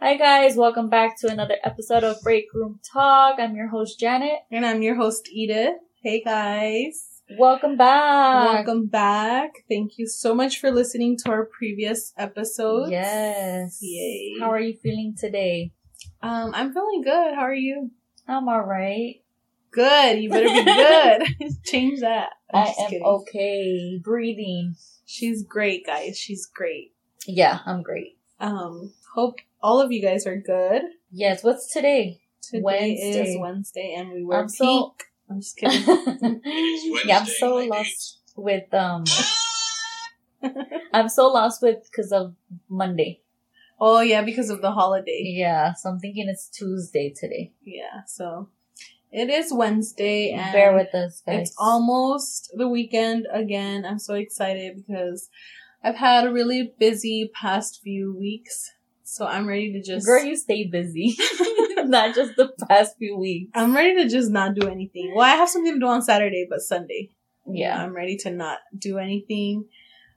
Hi guys, welcome back to another episode of Break Room Talk. I'm your host Janet. And I'm your host Edith. Hey guys. Welcome back. Welcome back. Thank you so much for listening to our previous episodes. Yes. Yay. How are you feeling today? Um, I'm feeling good. How are you? I'm alright. Good. You better be good. Change that. I'm I am okay. Breathing. She's great, guys. She's great. Yeah, I'm great. Um, hope all of you guys are good. Yes, what's today? Today Wednesday. is Wednesday and we wear I'm pink. so- I'm just kidding. yeah, I'm so lost with um I'm so lost with because of Monday. oh yeah, because of the holiday. Yeah, so I'm thinking it's Tuesday today. Yeah, so it is Wednesday and Bear with us, guys. It's almost the weekend again. I'm so excited because I've had a really busy past few weeks. So I'm ready to just Girl, you stay busy. Not just the past few weeks. I'm ready to just not do anything. Well, I have something to do on Saturday, but Sunday. Yeah. I'm ready to not do anything.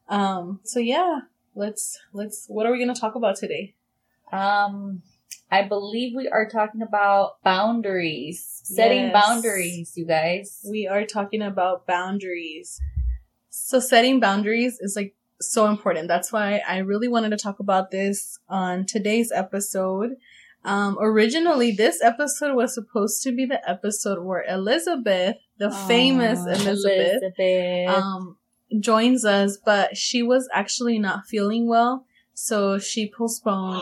Um so yeah, let's let's what are we going to talk about today? Um, I believe we are talking about boundaries, setting Yes. boundaries, you guys. We are talking about boundaries. So setting boundaries is like so important. That's why I really wanted to talk about this on today's episode. Um, originally, this episode was supposed to be the episode where Elizabeth, the famous Elizabeth, Elizabeth. um, joins us, but she was actually not feeling well, so she postponed.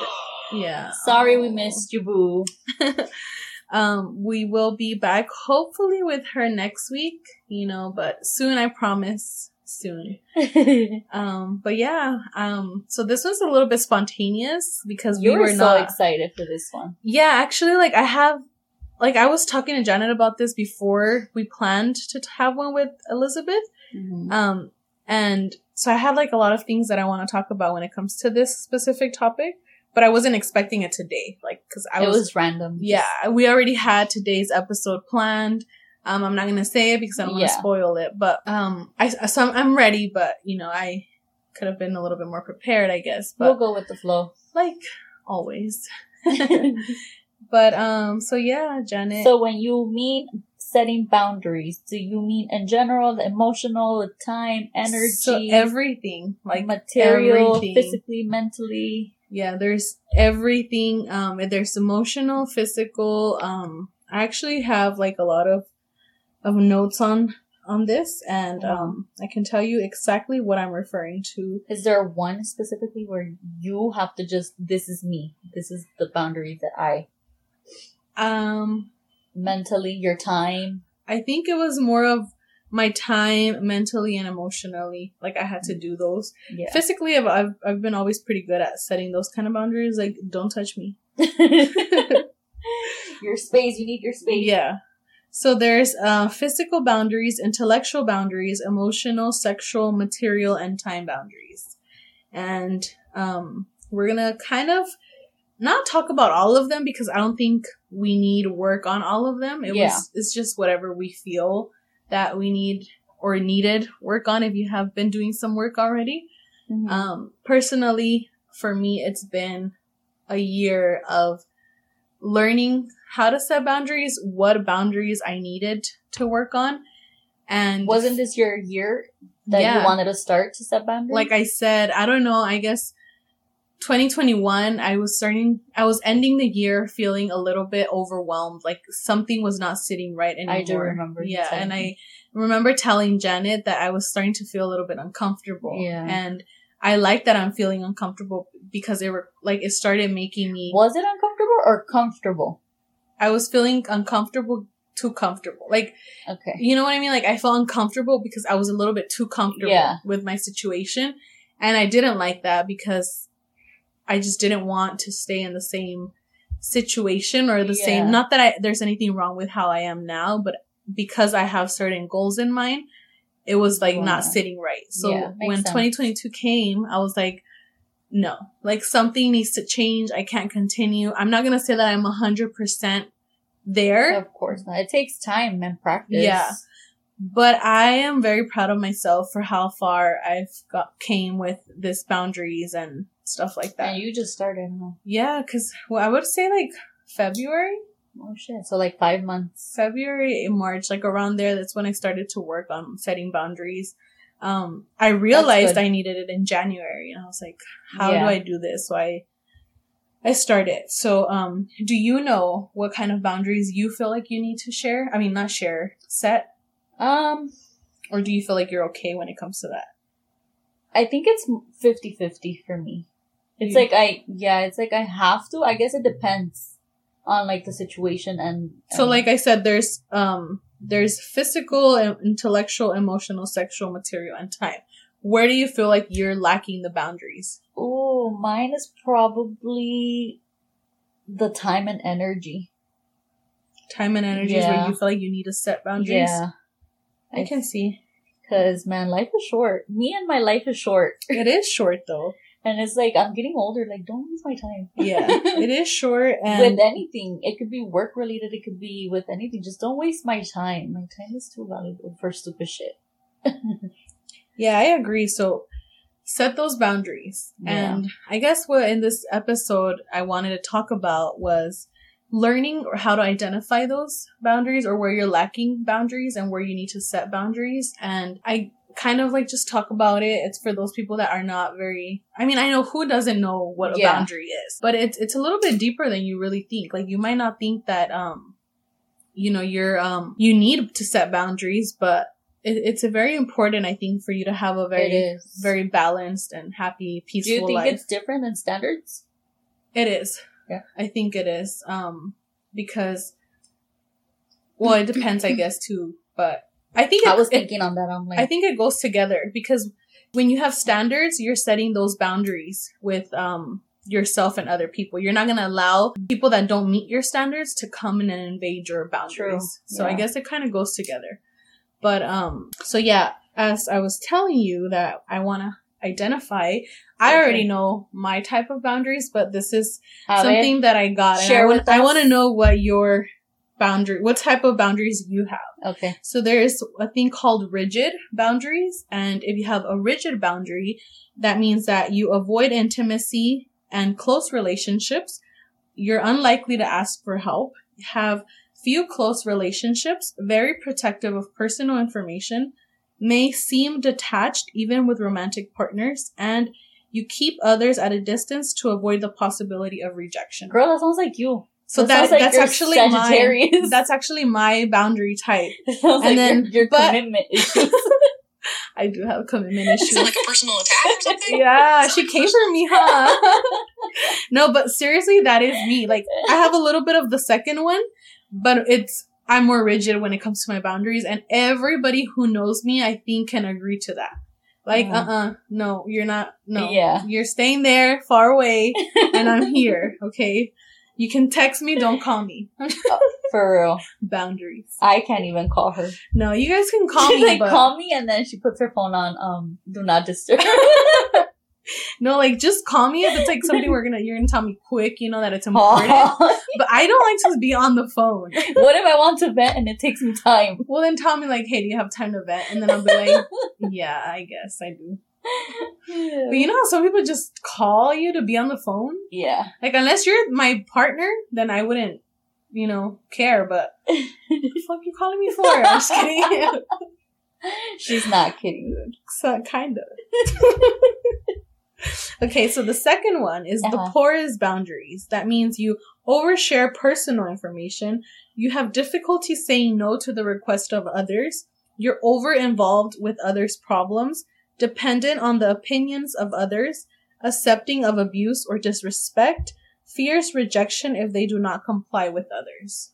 Yeah. Sorry we missed you, boo. um, we will be back hopefully with her next week, you know, but soon, I promise. Soon. Um, but yeah, um, so this was a little bit spontaneous because you we were, were so not. excited for this one. yeah, actually, like I have, like I was talking to Janet about this before we planned to t- have one with Elizabeth. Um, and so I had like a lot of things that I want to talk about when it comes to this specific topic, but I wasn't expecting it today, like, cause I it was, was, random. yeah, we already had today's episode planned. Um, I'm not gonna say it because I don't want to Yeah. spoil it, but um, I so I'm, I'm ready, but you know I could have been a little bit more prepared, I guess, we'll but go with the flow. like always. but um, so yeah, Janet. so when you mean setting boundaries, do you mean in general, the emotional, the time, energy, so everything like material, everything. physically, mentally? Yeah, there's everything. Um, there's emotional, physical. Um, I actually have like a lot of of notes on on this, and um, I can tell you exactly what I'm referring to. Is there one specifically where you have to just, this is me. This is the boundary that I, Um, mentally, your time. I think it was more of my time, mentally and emotionally. Like I had to do those. Yeah. Physically, I've, I've I've been always pretty good at setting those kind of boundaries. Like, don't touch me. your space, you need your space. Yeah. So there's uh, physical boundaries, intellectual boundaries, emotional, sexual, material, and time boundaries. And um, we're gonna kind of not talk about all of them because I don't think we need work on all of them. It Yeah. was it's just whatever we feel that we need or needed work on if you have been doing some work already. Mhm. Um, personally, for me, it's been a year of learning how to set boundaries, what boundaries I needed to work on. And Wasn't this your year that Yeah. you wanted to start to set boundaries? like I said, I don't know, I guess 2021, I was starting, I was ending the year feeling a little bit overwhelmed. Like something was not sitting right anymore. I do remember Yeah. And. I remember telling Janet that I was starting to feel a little bit uncomfortable. Yeah. And I like that I'm feeling uncomfortable because it were like, it started making me, was it uncomfortable or comfortable? I was feeling uncomfortable, too comfortable. Like, Okay. you know what I mean? Like I felt uncomfortable because I was a little bit too comfortable Yeah. with my situation. And I didn't like that because I just didn't want to stay in the same situation or the Yeah. same, not that I, there's anything wrong with how I am now, but because I have certain goals in mind, it was like Yeah. not sitting right. So when sense. 2022 came, I was like, no, like something needs to change. I can't continue. I'm not going to say that I'm 100% there. Of course not. It takes time and practice. Yeah. but I am very proud of myself for how far I've got came with this boundaries and stuff like that. And you just started, huh? Yeah, because well, I would say like February, Oh shit. So like five months. February, March, like around there. That's when I started to work on setting boundaries. Um, I realized. I needed it in January, and I was like, "How Yeah. do I do this?" So I, I started. So, um, do you know what kind of boundaries you feel like you need to share? I mean, not share, set, Um, or do you feel like you're okay when it comes to that? I think it's 50-50 for me. It's You- like I, yeah, it's like I have to. I guess it depends on like the situation and. So, like I said, there's um, there's physical, intellectual, emotional, sexual, material, and time. Where do you feel like you're lacking the boundaries? Oh, mine is probably the time and energy. Time and energy is where you feel like you need to set boundaries. Yeah. I can see. Cause man, life is short. Me and my life is short. It is short though. And it's like, I'm getting older. Like, don't waste my time. Yeah, it is short and with anything. It could be work related. It could be with anything. Just don't waste my time. My time is too valuable for stupid shit. yeah, I agree. So set those boundaries. Yeah. And I guess what in this episode I wanted to talk about was learning or how to identify those boundaries or where you're lacking boundaries and where you need to set boundaries. And I kind of like just talk about it. It's for those people that are not very I mean, I know who doesn't know what a Yeah. boundary is. But it's it's a little bit deeper than you really think. Like you might not think that um you know, you're um you need to set boundaries, but it, it's a very important, I think, for you to have a very very balanced and happy, peaceful Do you think life. it's different than standards? It is. Yeah. I think it is. Um, because, well, it depends, I guess, too. But I think it, I was it- thinking on that. I'm like, I think it goes together because when you have standards, you're setting those boundaries with um yourself and other people. You're not gonna allow people that don't meet your standards to come in and invade your boundaries. True. So I guess it kind of goes together. But um, so yeah, as I was telling you that I want to identify, I Okay. already know my type of boundaries, but this is have it. something that I got. Share and I, with I want to know what your boundary, what type of boundaries you have. Okay. So there's a thing called rigid boundaries. And if you have a rigid boundary, that means that you avoid intimacy and close relationships. You're unlikely to ask for help, have few close relationships, very protective of personal information, may seem detached even with romantic partners, and you keep others at a distance to avoid the possibility of rejection. Girl, that sounds like you. So That that, like that's actually Sagittarius. my that's actually my boundary type. And like then- your, your but- commitment issues. I do have commitment Is issues. it like a personal attack or something? yeah, she came for me, huh? no, but seriously, that is me. Like, I have a little bit of the second one, but it's, I'm more rigid when it comes to my boundaries, and everybody who knows me, I think, can agree to that. Like, Mm. uh uh no, you're not, no. Yeah. You're staying there, far away, and I'm here, okay? You can text me, don't call me. For real. Boundaries. I can't even call her. No, you guys can call She's me, like, but call me, and then she puts her phone on, um, do not disturb. no, like, just call me if it's like something we're gonna, you're gonna tell me quick, you know, that it's important. But I don't like to be on the phone. what if I want to vent and it takes me time? Well, then tell me like, hey, do you have time to vent? And then I'll be like, yeah, I guess I do. But you know how some people just call you to be on the phone? Yeah. Like, unless you're my partner, then I wouldn't, you know, care. But what the fuck you calling me for? I'm just kidding. She's not kidding. so, kind of. okay, so the second one is the Uh-huh. porous boundaries. That means you overshare personal information. You have difficulty saying no to the request of others. You're over involved with others' problems, dependent on the opinions of others, accepting of abuse or disrespect, fears rejection if they do not comply with others.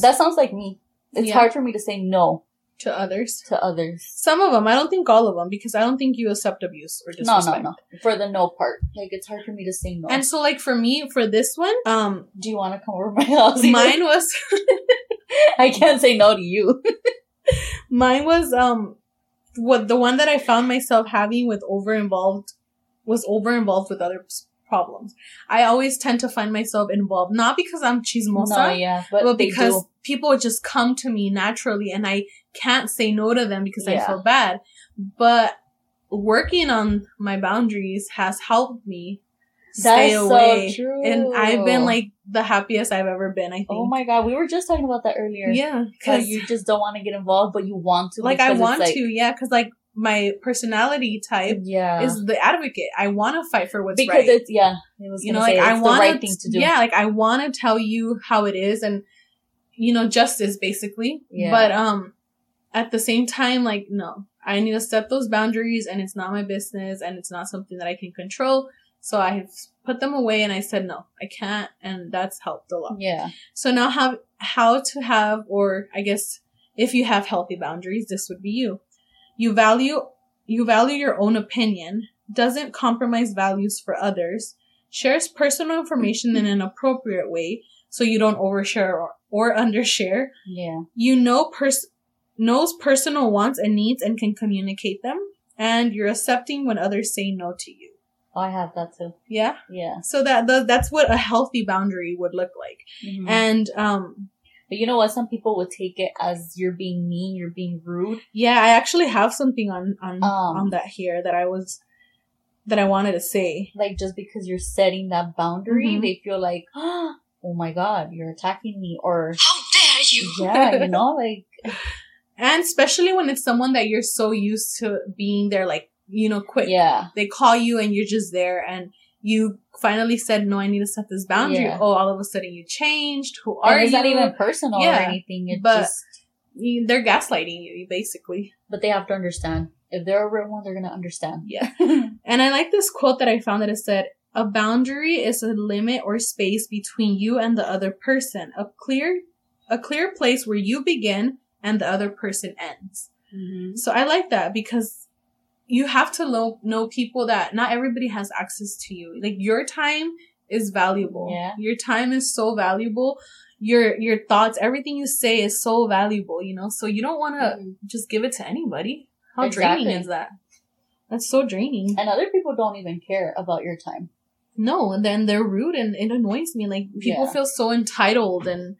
That sounds like me. It's Yeah. hard for me to say no To others. to others. Some of them, I don't think all of them, because I don't think you accept abuse or disrespect. no, no. No. For the no part. Like, it's hard for me to say no. And so, like for me, for this one, um, do you want to come over my house? mine was I can't say no to you. mine was um, what the one that I found myself having with over involved was over involved with other problems. I always tend to find myself involved, not because I'm chismosa, no, yeah, but, but because do. people would just come to me naturally, and I can't say no to them because I feel bad. But working on my boundaries has helped me stay That's away. so true. And I've been like the happiest I've ever been, I think. oh my god, we were just talking about that earlier. Yeah. Cause you just don't want to get involved, but you want to. like I want like- to, yeah, cause like my personality type Yeah. is the advocate. I want to fight for what's because right. it's yeah. It was you know, say like I want the right thing to do. Yeah, like I want to tell you how it is, and you know, justice basically. Yeah. But um, at the same time, like no, I need to set those boundaries, and it's not my business, and it's not something that I can control. So I put them away, and I said no, I can't, and that's helped a lot. Yeah. So now have how to have, or I guess if you have healthy boundaries, this would be you. You value you value your own opinion, doesn't compromise values for others, shares personal information in an appropriate way so you don't overshare or, or undershare. Yeah. You know pers- knows personal wants and needs and can communicate them, and you're accepting when others say no to you. I have that too. Yeah? Yeah. So that, that that's what a healthy boundary would look like. Mhm. And um but you know what? Some people would take it as you're being mean, you're being rude. Yeah, I actually have something on on Um. on that here that I was that I wanted to say. Like just because you're setting that boundary, Mhm. they feel like, oh my god, you're attacking me, or How dare you? yeah, you know, like And especially when it's someone that you're so used to being there like, you know, quick. yeah, They call you and you're just there and you finally said, "No, I need to set this boundary." Yeah. Oh, all of a sudden you changed. Who and are it's you? not even personal or anything. It's but- just, They're gaslighting you basically. but they have to understand. If they're a real one, they're gonna understand. Yeah. And I like this quote that I found that it said, a boundary is a limit or space between you and the other person. A clear, a clear place where you begin and the other person ends. Mm-hmm. So I like that because you have to know, know people that not everybody has access to you. Like your time is valuable. Yeah. Your time is so valuable. Your, your thoughts, everything you say is so valuable, you know? So you don't want to Mhm. just give it to anybody. How Exactly. draining is that? That's so draining. And other people don't even care about your time. No, and then they're rude and it annoys me. Like people Yeah. feel so entitled and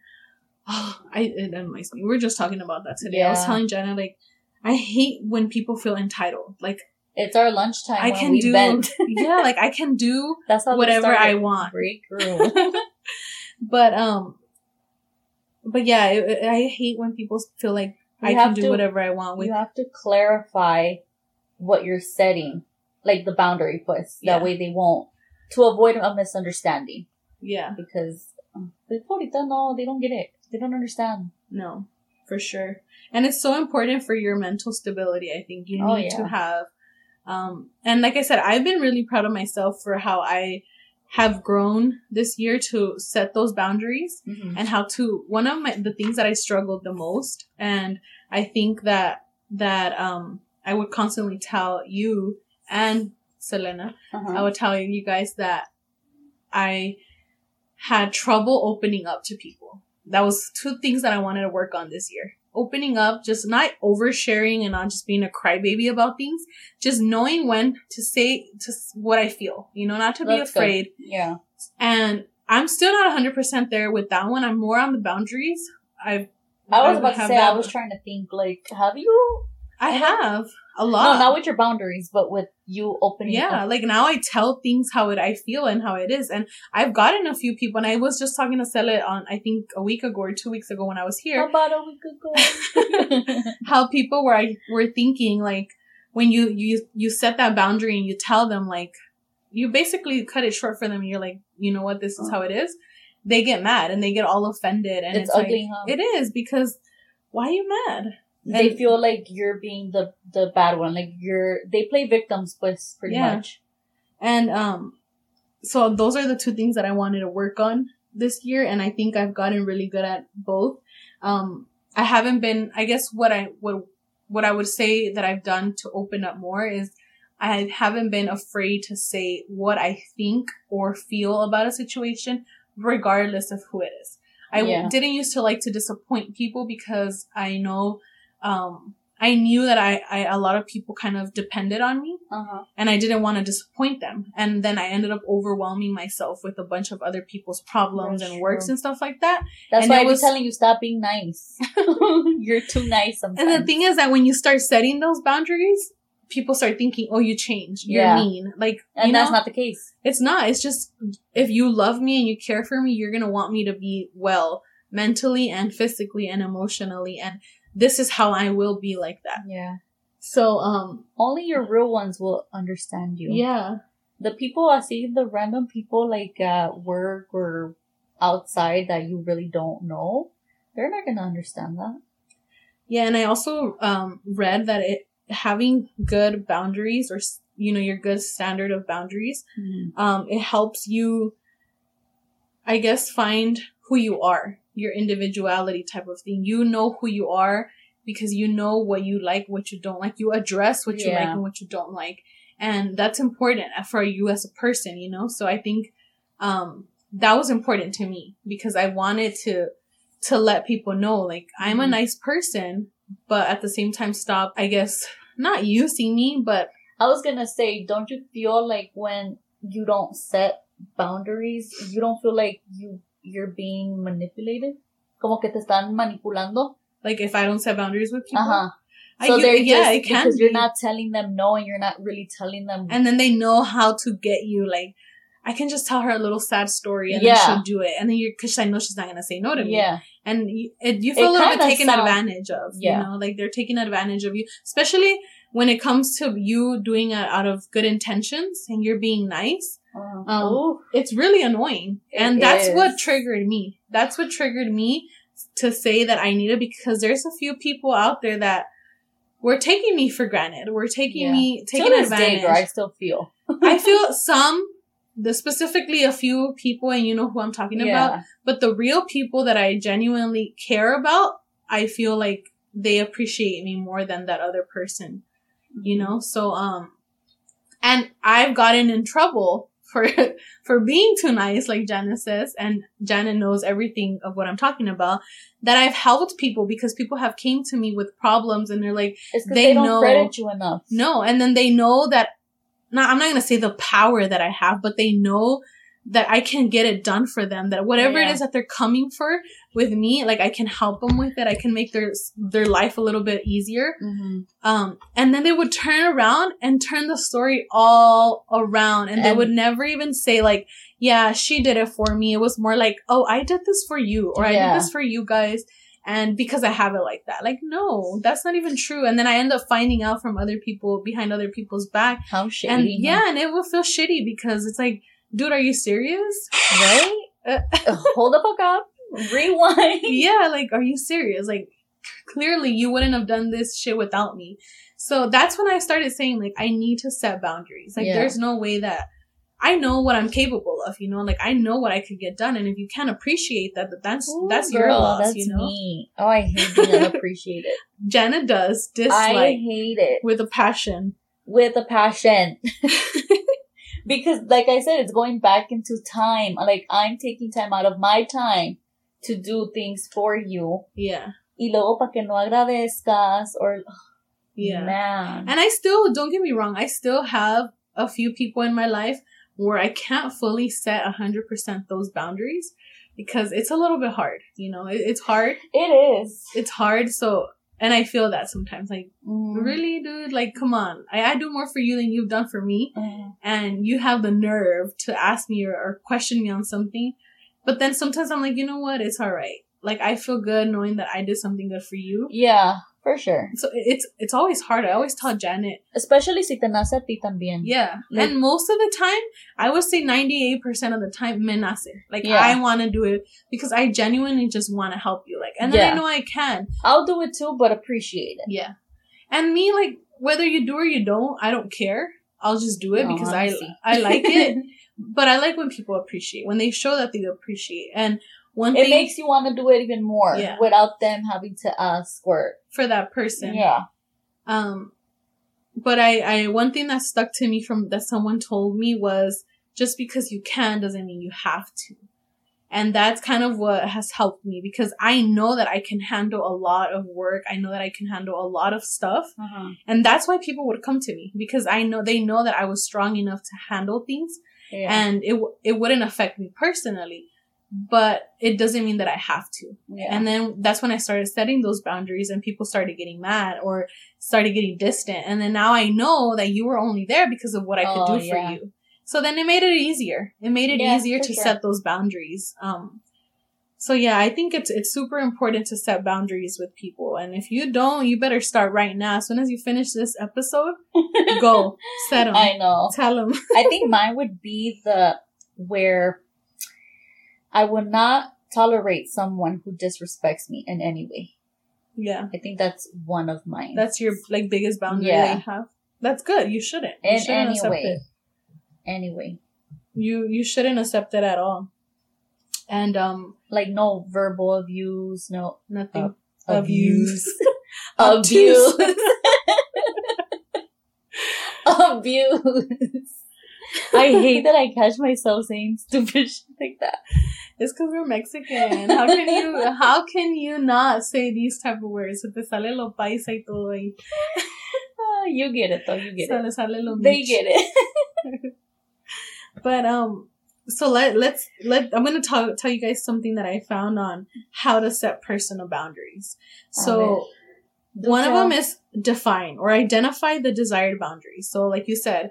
oh, I it annoys me. We were just talking about that today. I was telling Jenna like I hate when people feel entitled. Like It's our lunchtime. I can we do vent. yeah, like I can do That's how whatever. I want. Break room. But um but yeah, I, I hate when people feel like You I can do to- whatever I want with you have to clarify what you're setting, like the boundary puts. Yeah. That way they won't, to avoid a misunderstanding. yeah. Because um, ahorita no, they don't get it. They don't understand. No, for sure. And it's so important for your mental stability. I think you Oh, need to have, um, and like I said, I've been really proud of myself for how I have grown this year to set those boundaries Mm-hmm. and how to, one of my, the things that I struggled the most. And I think that, that, um, I would constantly tell you and Selena, Uh-huh. I would tell you guys that I had trouble opening up to people. That was two things that I wanted to work on this year. Opening up, just not oversharing and not just being a crybaby about things, just knowing when to say to what I feel, you know, not to be That's good. afraid. Yeah. And I'm still not 100% there with that one. I'm more on the boundaries. I've, I was I about to say, I was trying to think, like, have you? I have a No, lot. not with your boundaries, but with you opening Yeah, up. like now I tell things how it I feel and how it is, and I've gotten a few people. And I was just talking to Selena I think a week ago or two weeks ago when I was here. About a week ago. how people were were thinking like when you you you set that boundary and you tell them like you basically cut it short for them. And you're like, you know what, this is how it is. They get mad and they get all offended, and It's it's, like, ugly, huh? It is because why are you mad? They And- feel like you're being the the bad one. Like you're. They play victims, pues, pretty Yeah. much. And um so those are the two things that I wanted to work on this year and I think I've gotten really good at both. Um I haven't been I guess what I what what I would say that I've done to open up more is I haven't been afraid to say what I think or feel about a situation regardless of who it is. I Yeah. didn't used to like to disappoint people because I know um I knew that I, I a lot of people kind of depended on me Uh huh. and I didn't want to disappoint them. And then I ended up overwhelming myself with a bunch of other people's problems That's and works true. and stuff like that. That's And why I was telling you stop being nice. you're too nice sometimes. And the thing is that when you start setting those boundaries, people start thinking, "Oh, you changed. You're Yeah. mean." Like, And you that's know, not the case. it's not. It's just if you love me and you care for me, you're gonna want me to be well mentally and physically and emotionally, and this is how I will be like that. Yeah. So, um, Only your real ones will understand you. yeah, The people I see, the random people like at work or outside that you really don't know, they're not gonna understand that. yeah, and I also um read that it having good boundaries or s- you know your good standard of boundaries um, it helps you, I guess, find who you are, your individuality type of thing. You know who you are because you know what you like, what you don't like. You address what you like and what you don't like. And that's important for you as a person, you know? So I think, um, that was important to me because I wanted to, to let people know, like, I'm a Mhm. nice person, but at the same time stop, I guess, not using me, but I was gonna say, don't you feel like when you don't set boundaries, you don't feel like you you're being manipulated? Como que te están manipulando? like if I don't set boundaries with people, Uh huh. I, So you- they're yeah, just it can because you're not telling them no, and you're not really telling them. and then they know how to get you. Like, I can just tell her a little sad story and Yeah. then she'll do it. And then you're, cause I know she's not gonna say no to me. yeah, And you, it, you feel It a little bit taken sound- advantage of. Yeah. You know, like they're taking advantage of you, especially when it comes to you doing it out of good intentions and you're being nice. Uh, Um, It's really annoying. And that's what triggered me. That's what triggered me to say that I need it because there's a few people out there that were taking me for granted. Were taking Yeah. me, taking this advantage. day, I still feel. I feel some, the specifically a few people, and you know who I'm talking about. But the real people that I genuinely care about, I feel like they appreciate me more than that other person. You know, so um, and I've gotten in trouble for for being too nice, like says, and Janet knows everything of what I'm talking about. That I've helped people because people have came to me with problems, and they're like It's They they, don't know- credit you enough. no, and then they know that not I'm not gonna say the power that I have, but they know that I can get it done for them. That whatever it Yeah. is that they're coming for with me, like I can help them with it. I can make their their life a little bit easier. Mm-hmm. Um, and then they would turn around and turn the story all around, and they would never even say like, "Yeah, she did it for me." It was more like, "Oh, I did this for you," or "I did this for you guys." And because I have it like that, like, no, that's not even true. And then I end up finding out from other people behind other people's back. How shitty. And huh? yeah, and it will feel shitty because it's like, dude, are you serious? right? Uh, Hold the fuck up. Rewind. yeah, like, are you serious? Like, clearly you wouldn't have done this shit without me. So that's when I started saying, like, I need to set boundaries. Like, Yeah. there's no way that I know what I'm capable of, you know, like I know what I could get done. And if you can't appreciate that, that that's, Ooh, that's your girl, loss, that's you know? me. Oh, I hate being unappreciated. Janet does dislike. I hate it with a passion. with a passion. Because, like I said, it's going back into time. Like I'm taking time out of my time to do things for you. Yeah. Y luego para que no agradezcas or Yeah. man. And I still, don't get me wrong, I still have a few people in my life where I can't fully set 100% those boundaries because it's a little bit hard. You know, it, it's hard. It is. It's hard. So, and I feel that sometimes, like, Mm. really, dude, like, come on. I, I do more for you than you've done for me. Mm. And you have the nerve to ask me or, or question me on something. But then sometimes I'm like, you know what? It's all right. Like, I feel good knowing that I did something good for you. Yeah, for sure. So it's, it's always hard. I always tell Janet, Especially si te nace a ti también. Yeah. Like- and most of the time, I would say 98% of the time, me nace. Like, Yeah. I want to do it because I genuinely just want to help you. Like, and then Yeah. I know I can. I'll do it too, but appreciate it. Yeah. And me, like, whether you do or you don't, I don't care. I'll just do it No, because honestly. I, I like it. but I like when people appreciate, when they show that they appreciate. And one it thing makes you want to do it even more Yeah. without them having to ask or for that person. yeah. Um, but I, I, one thing that stuck to me from that someone told me was just because you can doesn't mean you have to. And that's kind of what has helped me because I know that I can handle a lot of work. I know that I can handle a lot of stuff. Uh-huh. And that's why people would come to me because I know they know that I was strong enough to handle things Yeah. and it, it wouldn't affect me personally. But it doesn't mean that I have to. Yeah. And then that's when I started setting those boundaries and people started getting mad or started getting distant. And then now I know that you were only there because of what I could Oh, do for yeah. you. So then it made it easier. It made it Yeah, easier to sure. set those boundaries. Um, so yeah, I think it's it's super important to set boundaries with people. And if you don't, you better start right now. As soon as you finish this episode, go set them. I know. Tell them. I think mine would be the where I would not tolerate someone who disrespects me in any way. yeah, I think that's one of mine. that's your like biggest boundary Yeah. that you have. That's good. You shouldn't. You in shouldn't any accept way. it. Anyway, You you shouldn't accept it at all. And um, like no verbal abuse, no nothing. Uh, Abuse. abuse, abuse. I hate that I catch myself saying stupid shit like that. It's because we're Mexican. How can you how can you not say these type of words? Se te sale lo paisa y todo ahí. Ah, you get it though. You get Se it. sale lo They get it. But um, so let let's let I'm gonna tell tell you guys something that I found on how to set personal boundaries. So one of them is define or identify the desired boundaries. So like you said,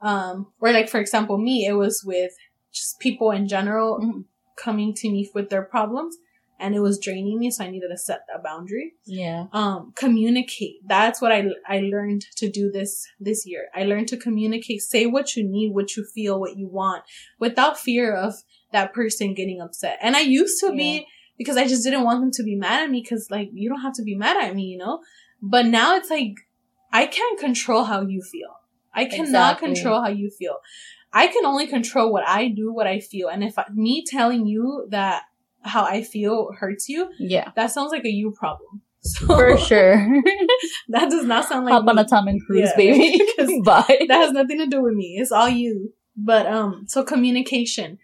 um, or like for example, me, it was with just people in general Mhm. Coming to me with their problems, and it was draining me, so I needed to set that boundary. yeah. um communicate that's what i i learned to do this this year i learned to communicate say what you need what you feel what you want without fear of that person getting upset and i used to Yeah. be because i just didn't want them to be mad at me because like you don't have to be mad at me you know but now it's like i can't control how you feel i cannot Exactly. control how you feel i can only control what i do what i feel and if I, me telling you that how i feel hurts you Yeah. that sounds like a you problem. So For sure. that does not sound like Hop on me. a Tom and Cruise, Yeah. baby. Bye. that has nothing to do with me. It's all you. But um, so communication,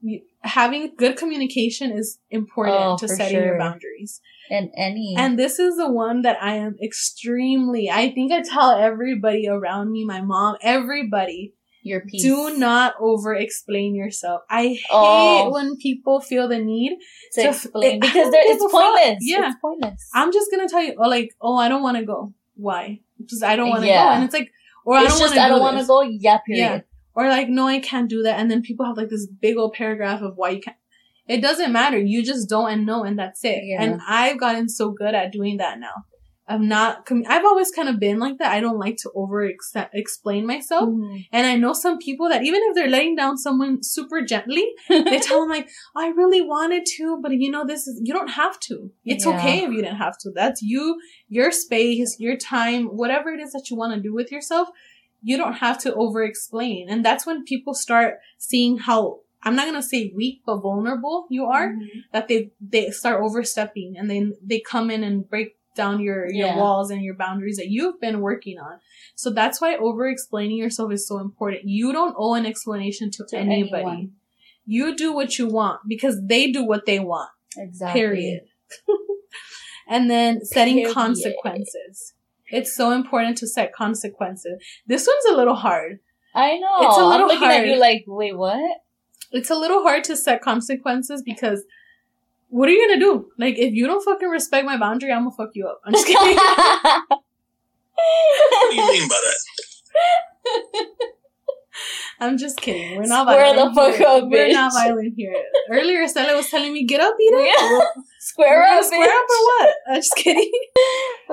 You- having good communication is important Oh, to setting your boundaries. And any. And this is the one that I am extremely. I think I tell everybody around me, my mom, everybody, your piece. do not over explain yourself. I hate Oh. when people feel the need to to- explain I because it's pointless. Yeah. It's pointless. I'm just gonna tell you, like, oh, I don't want to go. Why? Because I don't want to Yeah. go, and it's like, or I don't want to. I don't want to go. Yeah. Period. Yeah. Or like, no, I can't do that, and then people have like this big old paragraph of why you can't. It doesn't matter. You just don't and know, and that's it. Yeah. And I've gotten so good at doing that now. I'm not. I've always kind of been like that. I don't like to over ex- explain myself. Mhm. And I know some people that even if they're letting down someone super gently, they tell them like, I really wanted to, but you know, this is, you don't have to. It's Yeah. okay if you didn't have to. That's you, your space, your time, whatever it is that you want to do with yourself. You don't have to over explain. And that's when people start seeing how, I'm not going to say weak, but vulnerable you are, Mhm. that they, they start overstepping and then they come in and break down your, your Yeah. walls and your boundaries that you've been working on. So that's why over explaining yourself is so important. You don't owe an explanation to, To anybody. anyone. You do what you want because they do what they want. Exactly. Period. and then setting Period. consequences. It's so important to set consequences. This one's a little hard. I know. It's a little I'm looking hard. at you like, wait, what? It's a little hard to set consequences because what are you gonna do? Like, if you don't fucking respect my boundary, I'm gonna fuck you up. I'm just kidding. What do you mean by that? I'm just kidding. We're not Square violent. Square the fuck here. up, We're not violent here. Earlier, Stella was telling me, get up, Ida. Yeah. Square We're gonna up, square up bitch. or what? I'm just kidding.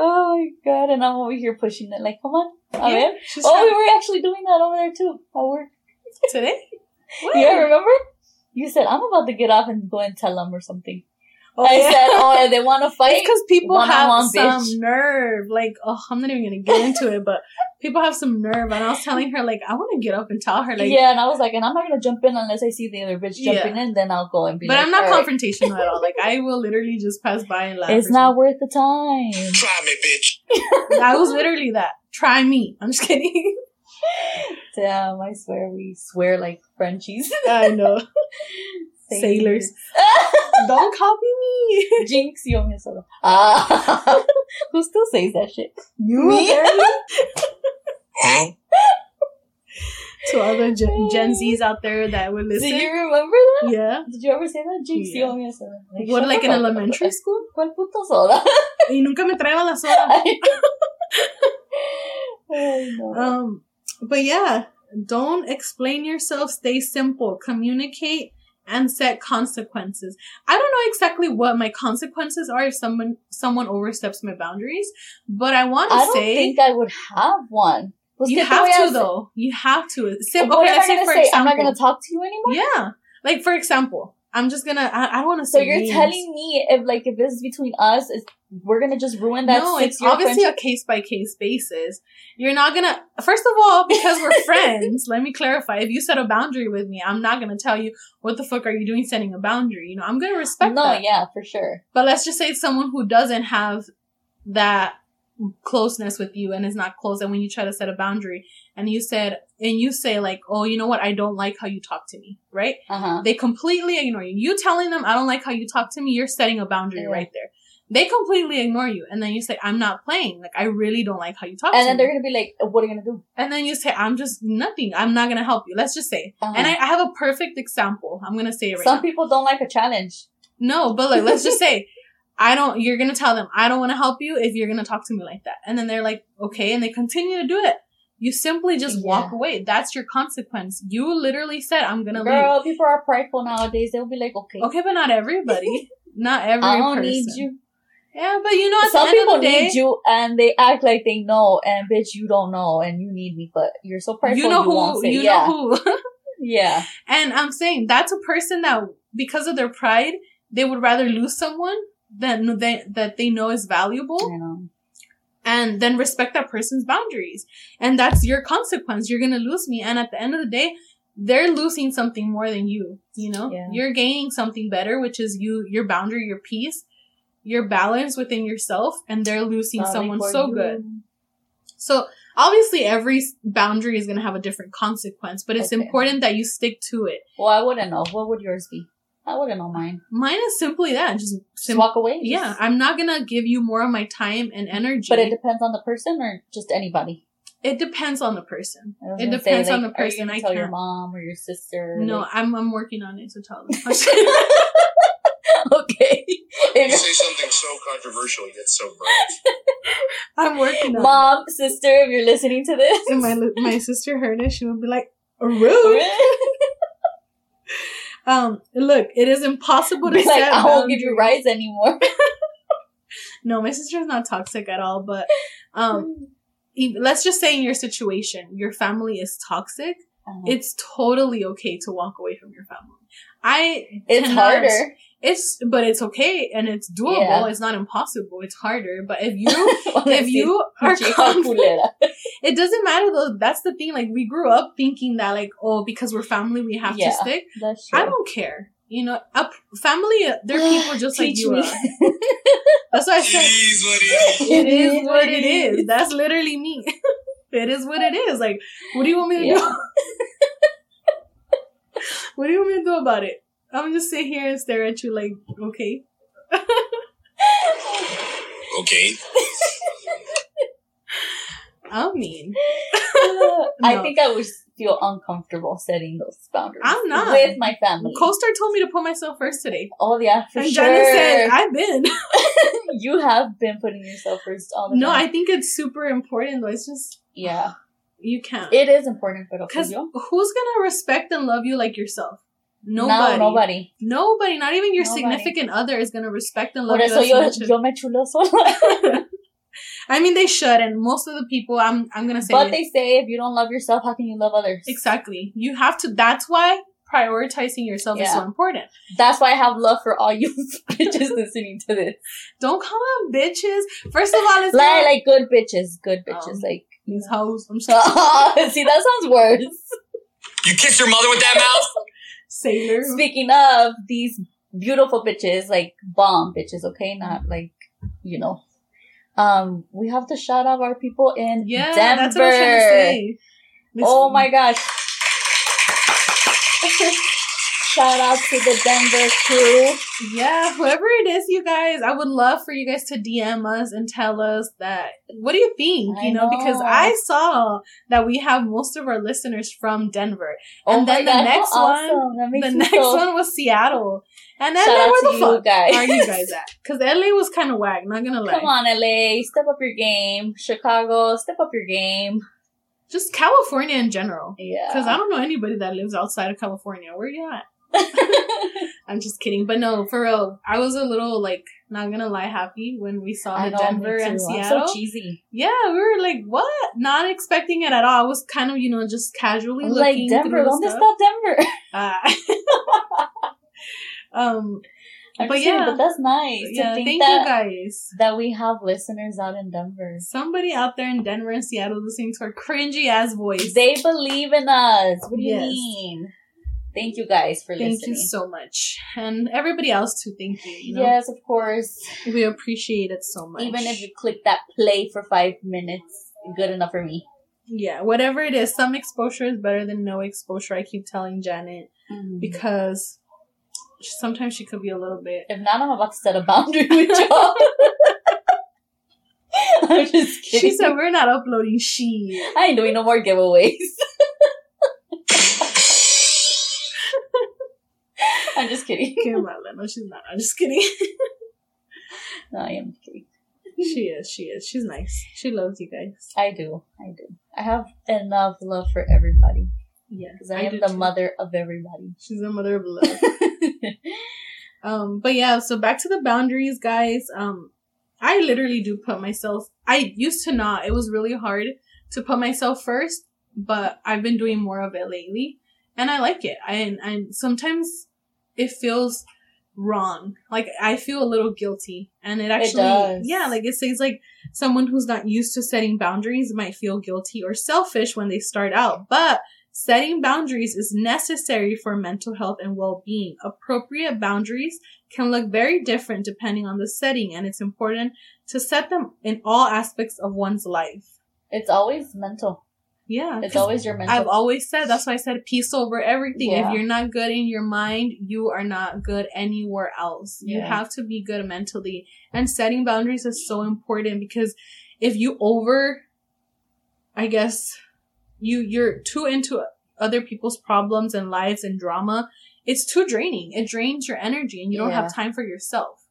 Oh my god, and I'm over here pushing it like, come on. A Yeah, ver. she's Oh, we were actually doing that over there too. At work. today? What? Yeah, remember? You said, I'm about to get off and go and tell them or something. Oh, I yeah. said, oh, they want to fight? because people have One-on-one, some bitch. nerve. Like, oh, I'm not even gonna get into it, but people have some nerve. And I was telling her, like, I want to get up and tell her, like, yeah, and I was like, and I'm not going to jump in unless I see the other bitch Yeah. jumping in, then I'll go and be but like, I'm not "All right, confrontational at all. Like, I will literally just pass by and laugh. It's or not worth the time. Try me, bitch. I was literally that. Try me. I'm just kidding. Damn, I swear we swear like Frenchies. I know. Sailors. Don't copy me. Jinx, yo me solo. Ah, who still says that shit? You Me? Huh? to other Gen, Gen Zs out there that would listen. Did you remember that? yeah. Did you ever say that? Jinx, Yeah. you me eso. What, like in fuck up. elementary school? ¿Cuál puto soda? Y nunca me traeba la soda. Ay, no. Um, but yeah, don't explain yourself. Stay simple. Communicate and set consequences. I don't know exactly what my consequences are if someone someone oversteps my boundaries, but I want I to don't think I would have one. Pues, you have to though. You have to. What okay, am I let's say say? I'm not gonna talk to you anymore. Yeah, like for example, I'm just gonna. I, I don't want to So say. you're names. telling me if like if this is between us, is we're gonna just ruin that no, it's obviously friendship? a case by case basis. You're not gonna, first of all, because we're friends, let me clarify. If you set a boundary with me, I'm not gonna tell you, what the fuck are you doing setting a boundary? You know, I'm gonna respect No, that. yeah, for sure. But let's just say it's someone who doesn't have that closeness with you and is not close. And when you try to set a boundary and you said, and you say like, oh, you know what? I don't like how you talk to me, right? Uh huh. They completely ignore you. You telling them, I don't like how you talk to me, you're setting a boundary Yeah. right there. They completely ignore you. And then you say, I'm not playing. Like, I really don't like how you talk And to then me. they're gonna be like, "What are you gonna do?" and then you say, I'm just nothing. I'm not going to help you. Let's just say. Uh-huh. And I, I have a perfect example. I'm going to say it right Some now. people don't like a challenge. No, but like, let's just say, I don't, you're going to tell them, I don't want to help you if you're going to talk to me like that. And then they're like, okay. And they continue to do it. You simply just walk away. That's your consequence. You literally said, I'm going to leave. Girl, people are prideful nowadays. They'll be like, "Okay, Okay, but not everybody. not every I don't person. need you." Yeah, but you know, at Some the end people of the day, need you, and they act like they know, and bitch, you don't know, and you need me, but you're so prideful. you know won't who, say, you yeah, know who. yeah, and I'm saying that's a person that, because of their pride, they would rather lose someone than they, that they know is valuable I know. And then respect that person's boundaries. And that's your consequence. You're gonna lose me. And at the end of the day, they're losing something more than you. You know, Yeah. you're gaining something better, which is you, your boundary, your peace, your balance within yourself, and they're losing Sorry someone so you. good. So obviously every boundary is going to have a different consequence, but it's Okay. important that you stick to it. Well, I wouldn't know. What would yours be? I wouldn't know mine. Mine is simply that, just, Just walk away. yeah, I'm not going to give you more of my time and energy. but it depends on the person or just anybody. it depends on the person. It depends say, on like, the are you person. gonna I tell your can't. mom or your sister. No, like- I'm I'm working on it to tell them. okay. You say something so controversial, you get so bright. I'm working on it. mom, sister, if you're listening to this. And my my sister heard it, she would be like, "Rude." Um, look, it is impossible to Be like, I won't give you rides anymore. No, my sister's not toxic at all, but um, let's just say in your situation, your family is toxic. Uh-huh. It's totally okay to walk away from your family. I it's cannot- harder. It's but it's okay and it's doable. Yeah. It's not impossible. It's harder. But if you if you are confident, it doesn't matter though. That's the thing. Like we grew up thinking that like oh because we're family we have Yeah. to stick. That's true. I don't care. You know, a family. uh, They're people just like you are. That's why I It said is what it is. it is what it is. That's literally me. it is what it is. Like, what do you want me to Yeah. do? what do you want me to do about it? I'm just sit here and stare at you like, okay. Okay. I mean, uh, I No. think I would feel uncomfortable setting those boundaries. I'm not. with my family. Co-Star told me to put myself first today. oh yeah, for and sure. Janice said, I've been. you have been putting yourself first all the no, I think it's super important though. It's just, yeah, you can't. it is important, but Because who's gonna respect and love you like yourself? Nobody. no, nobody. Nobody, not even your Nobody. significant other is gonna respect and love Por you eso as yo, much as- yo me chulo sola. I mean, they should, and most of the people, I'm, I'm gonna say, but they say if you don't love yourself, how can you love others? exactly. You have to. That's why prioritizing yourself is so important. That's why I have love for all you bitches listening to this. Don't call them bitches. First of all, it's Like, not like good bitches, good bitches. Um, like, these hoes. I'm just see, that sounds worse. You kissed your mother with that mouth? Sailor. Speaking of these beautiful bitches, like bomb bitches, okay, not like you know. Um, we have to shout out our people in Yeah, Denver. that's what I'm trying to say. Oh my gosh! Shout out to the Denver crew. Yeah, whoever it is, you guys, I would love for you guys to DM us and tell us that. What do you think? I you know, because. I saw that we have most of our listeners from Denver. Oh And then the God, next one- awesome. That The next so- one was Seattle. And then where the you fuck guys. are you guys at? Because LA was kind of whack, not gonna lie. Come on, LA, step up your game. Chicago, step up your game. Just California in general. Yeah. Because I don't know anybody that lives outside of California. Where are you at? I'm just kidding. But no, for real, I was a little like not gonna lie happy when we saw the Denver and too. I'm Seattle. so cheesy. yeah, we were like, what? Not expecting it at all. I was kind of, you know, just casually I'm like, looking Denver, through ¿dónde stuff. está Denver? Uh, um, I'm But kidding, yeah. but that's nice yeah, thank that, you guys. that we have listeners out in Denver. Somebody out there in Denver and Seattle listening to our cringy ass voice. They believe in us. What do you mean? Thank you guys for Thank listening. Thank you so much. And everybody else too, thank you. you know? Yes, of course. We appreciate it so much. Even if you click that play for five minutes, good enough for me. Yeah, whatever it is, some exposure is better than no exposure. I keep telling Janet Mm-hmm. because sometimes she could be a little bit. If not, I'm about to set a boundary with y'all. I'm just kidding. She said we're not uploading she. I ain't doing no more giveaways. I'm just kidding. Okay, Marla. No, she's not. I'm just kidding. No, I am kidding. she is. She is. She's nice. She loves you guys. I do. I do. I have enough love for everybody Yeah, because I, am the too. mother of everybody. She's the mother of love. Um, but yeah, so back to the boundaries, guys. Um, I literally do put myself, I used to not, it was really hard to put myself first, but I've been doing more of it lately and I like it. I, and, and sometimes it feels wrong. Like I feel a little guilty and it actually, does. yeah, like it says like someone who's not used to setting boundaries might feel guilty or selfish when they start out, but Setting boundaries is necessary for mental health and well-being. Appropriate boundaries can look very different depending on the setting and it's important to set them in all aspects of one's life. It's always mental. Yeah. It's always your mental. I've always said that's why I said peace over everything. Yeah. If you're not good in your mind, you are not good anywhere else. You have to be good mentally. And setting boundaries is so important because if you over I guess you you're too into other people's problems and lives and drama, it's too draining. It drains your energy and you don't Yeah. have time for yourself.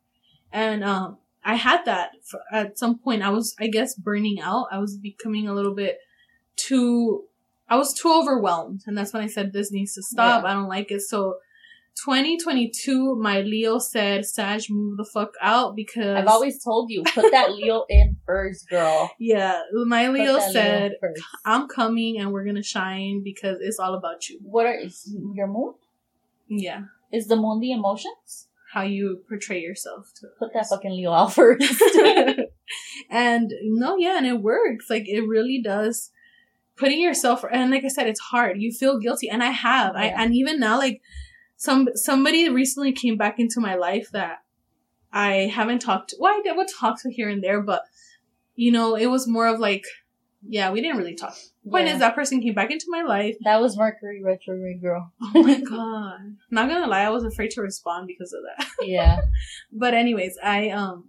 And um I had that f at some point. I was, I guess, burning out. I was becoming a little bit too, I was too overwhelmed. And that's when I said, this needs to stop. Yeah. I don't like it. So 2022, my Leo said, Sag, move the fuck out because I've always told you, put that Leo in first, girl. yeah, my Leo that Leo said. I'm coming and we're going to shine because it's all about you. What are is your moon? Yeah. Is the moon the emotions? How you portray yourself to Put that fucking Leo out first. and no, yeah, and it works. Like it really does. Putting yourself and like I said, it's hard. You feel guilty, and I have. I and even now, like some somebody recently came back into my life that I haven't talked. To. Well, I did would talk to here and there, but you know, it was more of like, yeah, we didn't really talk. Point Yeah. is, that person came back into my life. that was Mercury retrograde, girl. Oh my god! Not gonna lie, I was afraid to respond because of that. Yeah. but anyways i um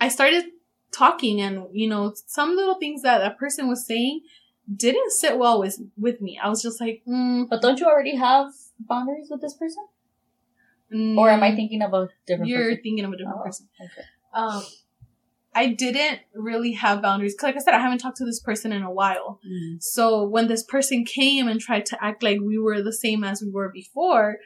i started talking and you know some little things that that person was saying didn't sit well with with me i was just like mm, But don't you already have boundaries with this person? mm, Or am I thinking of a different you're person? thinking of a different Oh, person okay. um i didn't really have boundaries 'Cause like i said i haven't talked to this person in a while so when this person came and tried to act like we were the same as we were before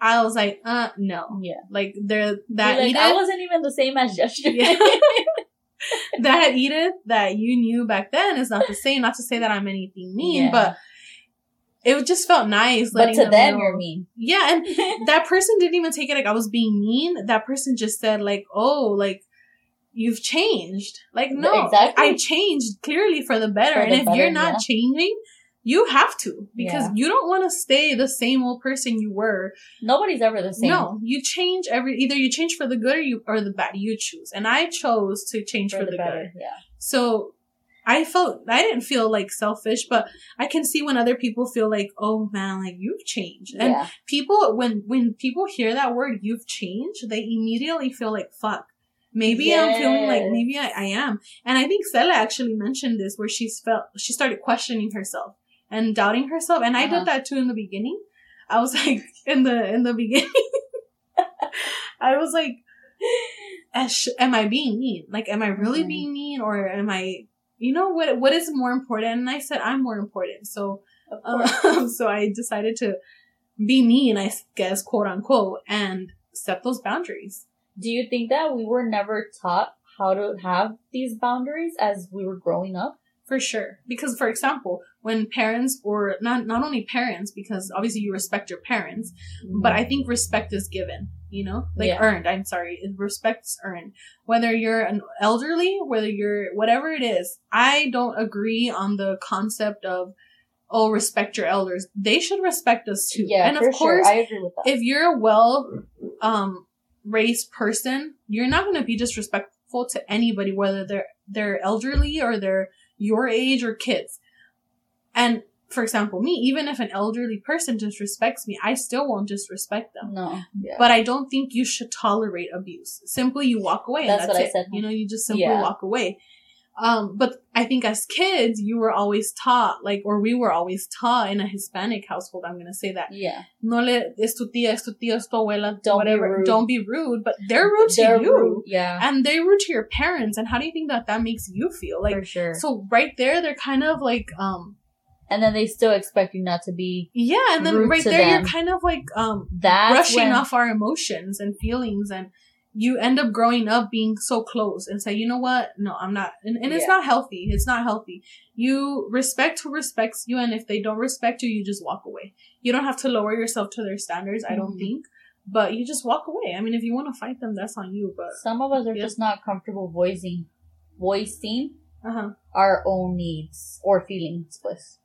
i was like uh no Yeah. like they're that like, I wasn't even the same as yesterday. Yeah. that Edith that you knew back then is not the same. Not to say that I'm anything mean, Yeah. but it just felt nice. but to them, know- you're mean. Yeah, and that person didn't even take it like I was being mean. That person just said like, "Oh, like." You've changed. Like, no, Exactly. I changed clearly for the better. For and the if better, you're not yeah. changing, you have to because Yeah. you don't want to stay the same old person you were Nobody's ever the same. no, you change every either you change for the good or you or the bad. You choose, and I chose to change for, for the, the better. good. Yeah. So I felt I didn't feel like selfish, but I can see when other people feel like, oh man, like you've changed. And yeah. people when when people hear that word you've changed, they immediately feel like fuck. Maybe I'm feeling like maybe I, I am. And I think Stella actually mentioned this where she's felt she started questioning herself and doubting herself. And I Uh-huh. did that too in the beginning. I was like in the in the beginning I was like "Ash- am I being mean? Like am I really Mhm. being mean or am I you know what what is more important? And I said I'm more important. So um, so I decided to be mean, I guess, quote unquote, and set those boundaries. Do you think that we were never taught how to have these boundaries as we were growing up? For sure. Because for example, when parents or not not only parents, because obviously you respect your parents, but I think respect is given, you know? Like Yeah. earned, I'm sorry. Respect's earned. Whether you're an elderly, whether you're whatever it is, I don't agree on the concept of oh, respect your elders. They should respect us too. yeah, and of course, sure. I agree with that. if you're a well um raised person, you're not going to be disrespectful to anybody whether they're they're elderly or they're your age or kids. And for example, me, even if an elderly person disrespects me, I still won't disrespect them. no, yeah. But I don't think you should tolerate abuse. Simply you walk away. That's and that's what I said. You know, you just simply Yeah. walk away. Um, but I think as kids, you were always taught, like, or we were always taught in a Hispanic household. I'm going to say that yeah, no le es tu tía, es tu tío, es tu abuela, Don't be whatever. rude. Don't be rude, but they're rude They're to you, rude, Yeah, and they're rude to your parents. And how do you think that that makes you feel? Like, for sure. so right there, they're kind of like, um, and then they still expect you not to be yeah, and then right there, you're kind of like, um, that. brushing off our emotions and feelings, and you end up growing up being so close and say, you know what? No, I'm not, and, and it's Yeah. not healthy. It's not healthy. You respect who respects you, and if they don't respect you, you just walk away. You don't have to lower yourself to their standards. I don't Mhm. think. But you just walk away. I mean, if you want to fight them, that's on you. But Some of us are Yeah. just not comfortable voicing, voicing uh huh. our own needs or feelings. Pues.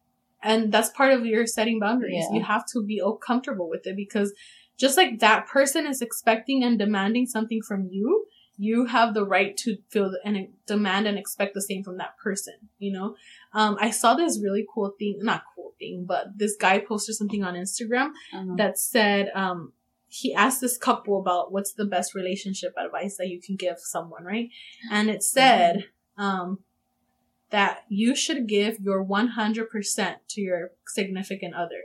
And that's part of your setting boundaries. Yeah. You have to be comfortable with it because just like that person is expecting and demanding something from you, you have the right to feel and demand and expect the same from that person. You know, um, I saw this really cool thing, not cool thing, but this guy posted something on Instagram Uh-huh. that said, um, he asked this couple about what's the best relationship advice that you can give someone, right? And it said, um, that you should give your 100% to your significant other.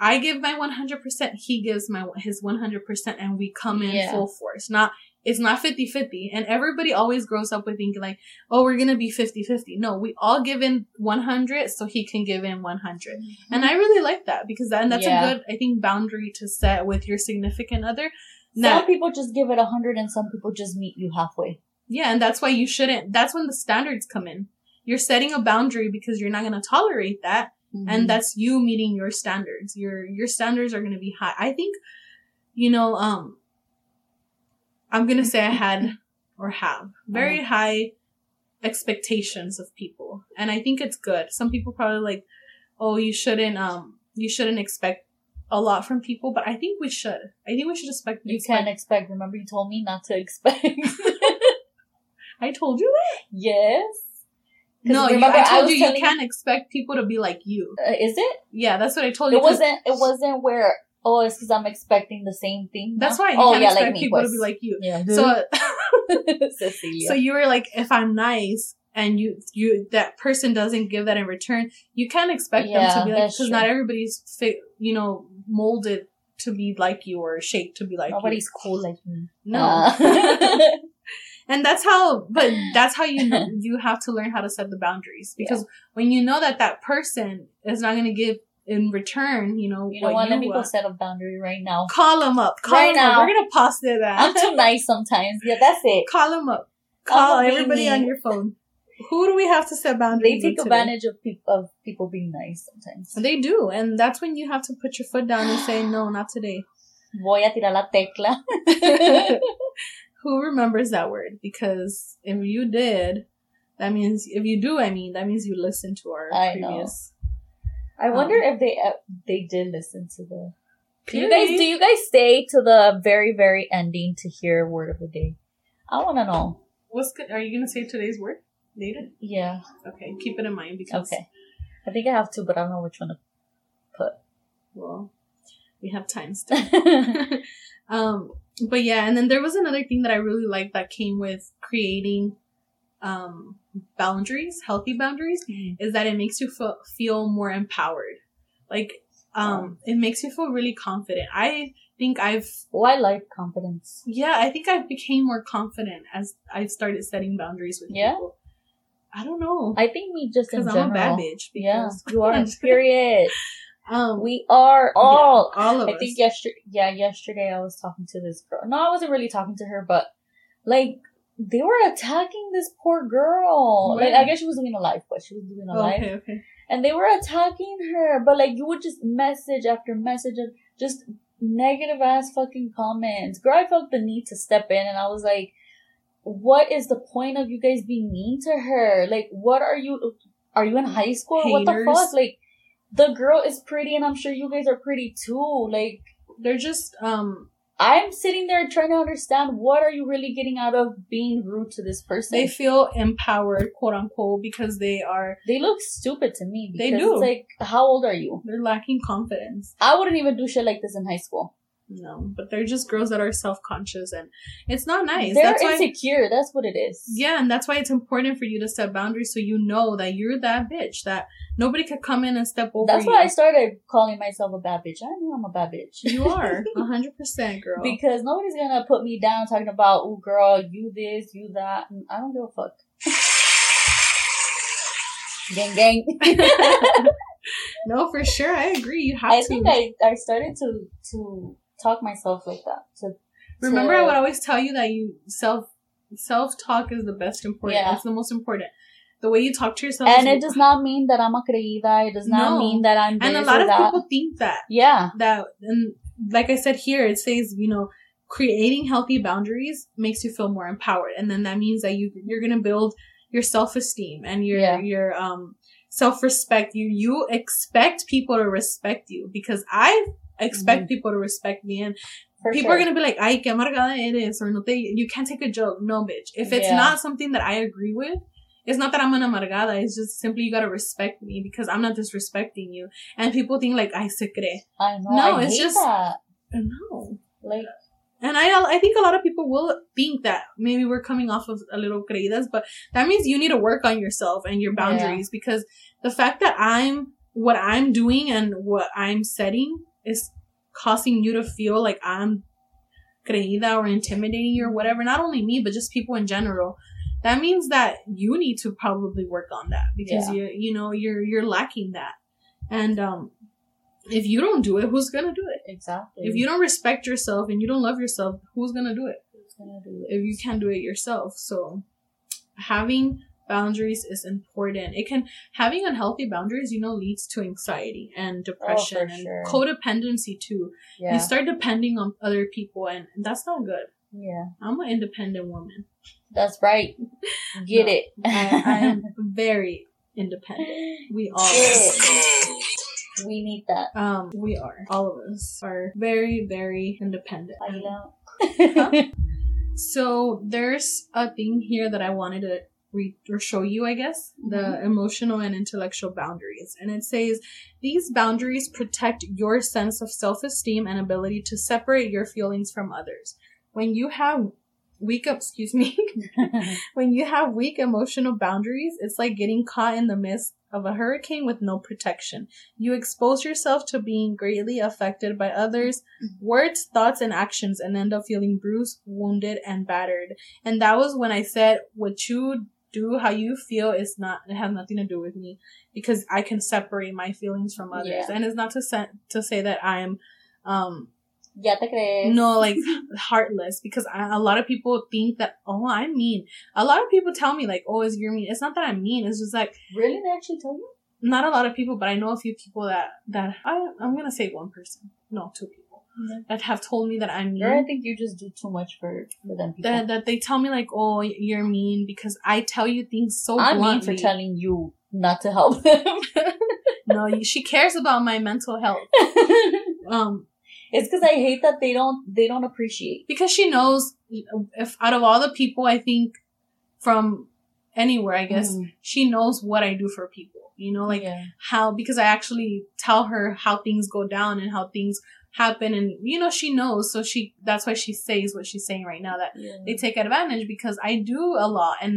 I give my 100%, he gives my, his 100% and we come in Yeah. full force. Not, it's not 50-50. And everybody always grows up with thinking like, oh, we're gonna be 50-50. No, we all give in 100 so he can give in 100. Mm-hmm. And I really like that because that, and that's Yeah. a good, I think, boundary to set with your significant other. some people just give it a hundred, and some people just meet you halfway. yeah, and that's why you shouldn't, that's when the standards come in. You're setting a boundary because you're not going to tolerate that. Mm-hmm. And that's you meeting your standards. Your, your standards are going to be high. I think, you know, um, I'm going to say I had or have very high expectations of people. And I think it's good. Some people probably like, oh, you shouldn't, um, you shouldn't expect a lot from people, but I think we should. I think we should expect. you expect- can't expect. Remember, you told me not to expect. I told you that. yes. No, you, remember, I told was you you can't expect people to be like you. Uh, is it? Yeah, that's what I told you. It wasn't. It wasn't where. Oh, it's because I'm expecting the same thing. That's why you oh can't yeah, expect like me. people to be like you. yeah. So, Cecilia. so you were like, if I'm nice and you you that person doesn't give that in return, you can't expect them to be like because not everybody's fit, you know, molded to be like you or shaped to be like you. Nobody's cool like me. No, Uh, and that's how. But that's how you know, you have to learn how to set the boundaries because when you know that that person is not going to give in return, you know, you know what? Let me go set a boundary right now. Call them up. Call Right them up. now. We're gonna pause it. I'm too nice sometimes. Yeah, that's it. Call them up. Call everybody on your phone. Who do we have to set boundaries? They take advantage of people of people being nice sometimes. They do, and that's when you have to put your foot down and say, "No, not today." Voy a tirar la tecla. Who remembers that word? Because if you did, that means if you do, I mean, that means you listened to our I know. previous. I wonder Um, if they uh, they did listen to the. Do you guys do you guys stay to the very very ending to hear word of the day? I want to know. What's good? Are you gonna say today's word? later? Yeah. Okay, keep it in mind because Okay. I think I have two, but I don't know which one to put. well, we have time still. um, but yeah, and then there was another thing that I really liked that came with creating um boundaries, healthy boundaries, is that it makes you feel feel more empowered. Like um it makes you feel really confident. I think I've oh, I like confidence. yeah, I think I became more confident as I started setting boundaries with Yeah? people. I don't know. I think me just Because. I'm a bad bitch. Yeah, Because, you are. Period. Um, We are all. yeah, all of I us. think yesterday, yeah, yesterday I was talking to this girl. No, I wasn't really talking to her, but like they were attacking this poor girl. Like I guess she was doing a live, but she was doing a Oh, live, okay, okay. and they were attacking her. But like you would just message after message, and just negative ass fucking comments. Girl, I felt the need to step in, and I was like, "What is the point of you guys being mean to her? Like, what are you? Are you in high school? What the fuck? Like." The girl is pretty, and I'm sure you guys are pretty too. Like, They're just um I'm sitting there trying to understand what are you really getting out of being rude to this person. they feel empowered, quote unquote, because they are They look stupid to me. They because do. It's like, how old are you? they're lacking confidence. I wouldn't even do shit like this in high school. No, but they're just girls that are self conscious, and it's not nice. They're that's why. insecure. That's what it is. Yeah, and that's why it's important for you to set boundaries so you know that you're that bitch that nobody could come in and step over That's you. why I started calling myself a bad bitch. I know I'm a bad bitch. you are hundred percent, girl. because nobody's gonna put me down talking about, oh girl, you this, you that. And I don't give a fuck. gang gang. no, for sure, I agree. You have I to. think I, I started to to talk myself like that. To Remember, to- I would always tell you that you self self talk is the best important. Yeah. It's the most important. The way you talk to yourself, and it does not mean that I'm a creída. It does not No. mean that I'm and a lot of that. people think that yeah, that and like I said here, it says you know creating healthy boundaries makes you feel more empowered, and then that means that you you're gonna build your self esteem and your Yeah. your um self respect. You you expect people to respect you because I expect Mhm. people to respect me and for people sure. are gonna be like, "Ay, qué amargada eres," or "No te, you can't take a joke." No, bitch. If it's Yeah. not something that I agree with, it's not that I'm an amargada. It's just simply you gotta respect me because I'm not disrespecting you. And people think like, "I se cree." I know. No, I it's just- that. No. Like And I I think a lot of people will think that maybe we're coming off of a little creídas, but that means you need to work on yourself and your boundaries because the fact that I'm what I'm doing and what I'm setting is causing you to feel like I'm creída or intimidating you or whatever. Not only me, but just people in general. That means that you need to probably work on that because Yeah. you you know you're you're lacking that. And um if you don't do it, who's gonna do it? exactly. If you don't respect yourself and you don't love yourself, who's gonna do it? Who's gonna do it? If you can't do it yourself. So having boundaries is important. It can having unhealthy boundaries, you know, leads to anxiety and depression and sure. codependency too. Yeah, You start depending on other people and that's not good. yeah, I'm an independent woman. that's right. Get No, it. I, I am very independent. We all are. We need that. Um, we are. All of us are very, very independent. Ayla. So there's a thing here that I wanted to read or show you, I guess, the mm-hmm. emotional and intellectual boundaries. And it says these boundaries protect your sense of self-esteem and ability to separate your feelings from others. When you have weak, excuse me, when you have weak emotional boundaries, it's like getting caught in the midst of a hurricane with no protection. You expose yourself to being greatly affected by others' mm-hmm. words, thoughts, and actions and end up feeling bruised, wounded, and battered. And that was when I said, what you do, how you feel is not, it has nothing to do with me because I can separate my feelings from others. Yeah. And it's not to, say to say that I'm, um, ya te crees. no, like heartless because I, a lot of people think that, oh, I'm mean. A lot of people tell me like, oh, is you're mean. It's not that I'm mean. It's just like, Really? They actually told you? not a lot of people, but I know a few people that, that I, I'm going to say one person. No, two people. That have told me that I'm mean. Girl, I think you just do too much for, for them people. that, that they tell me like, oh, you're mean because I tell you things so I'm mean bluntly. for telling you not to help them. no, she cares about my mental health. Um, it's because I hate that they don't they don't appreciate. because she knows if out of all the people, I think from anywhere, I guess, Mhm. she knows what I do for people. You know, like yeah. how because I actually tell her how things go down and how things happen and you know she knows so she that's why she says what she's saying right now that yeah. they take advantage because I do a lot and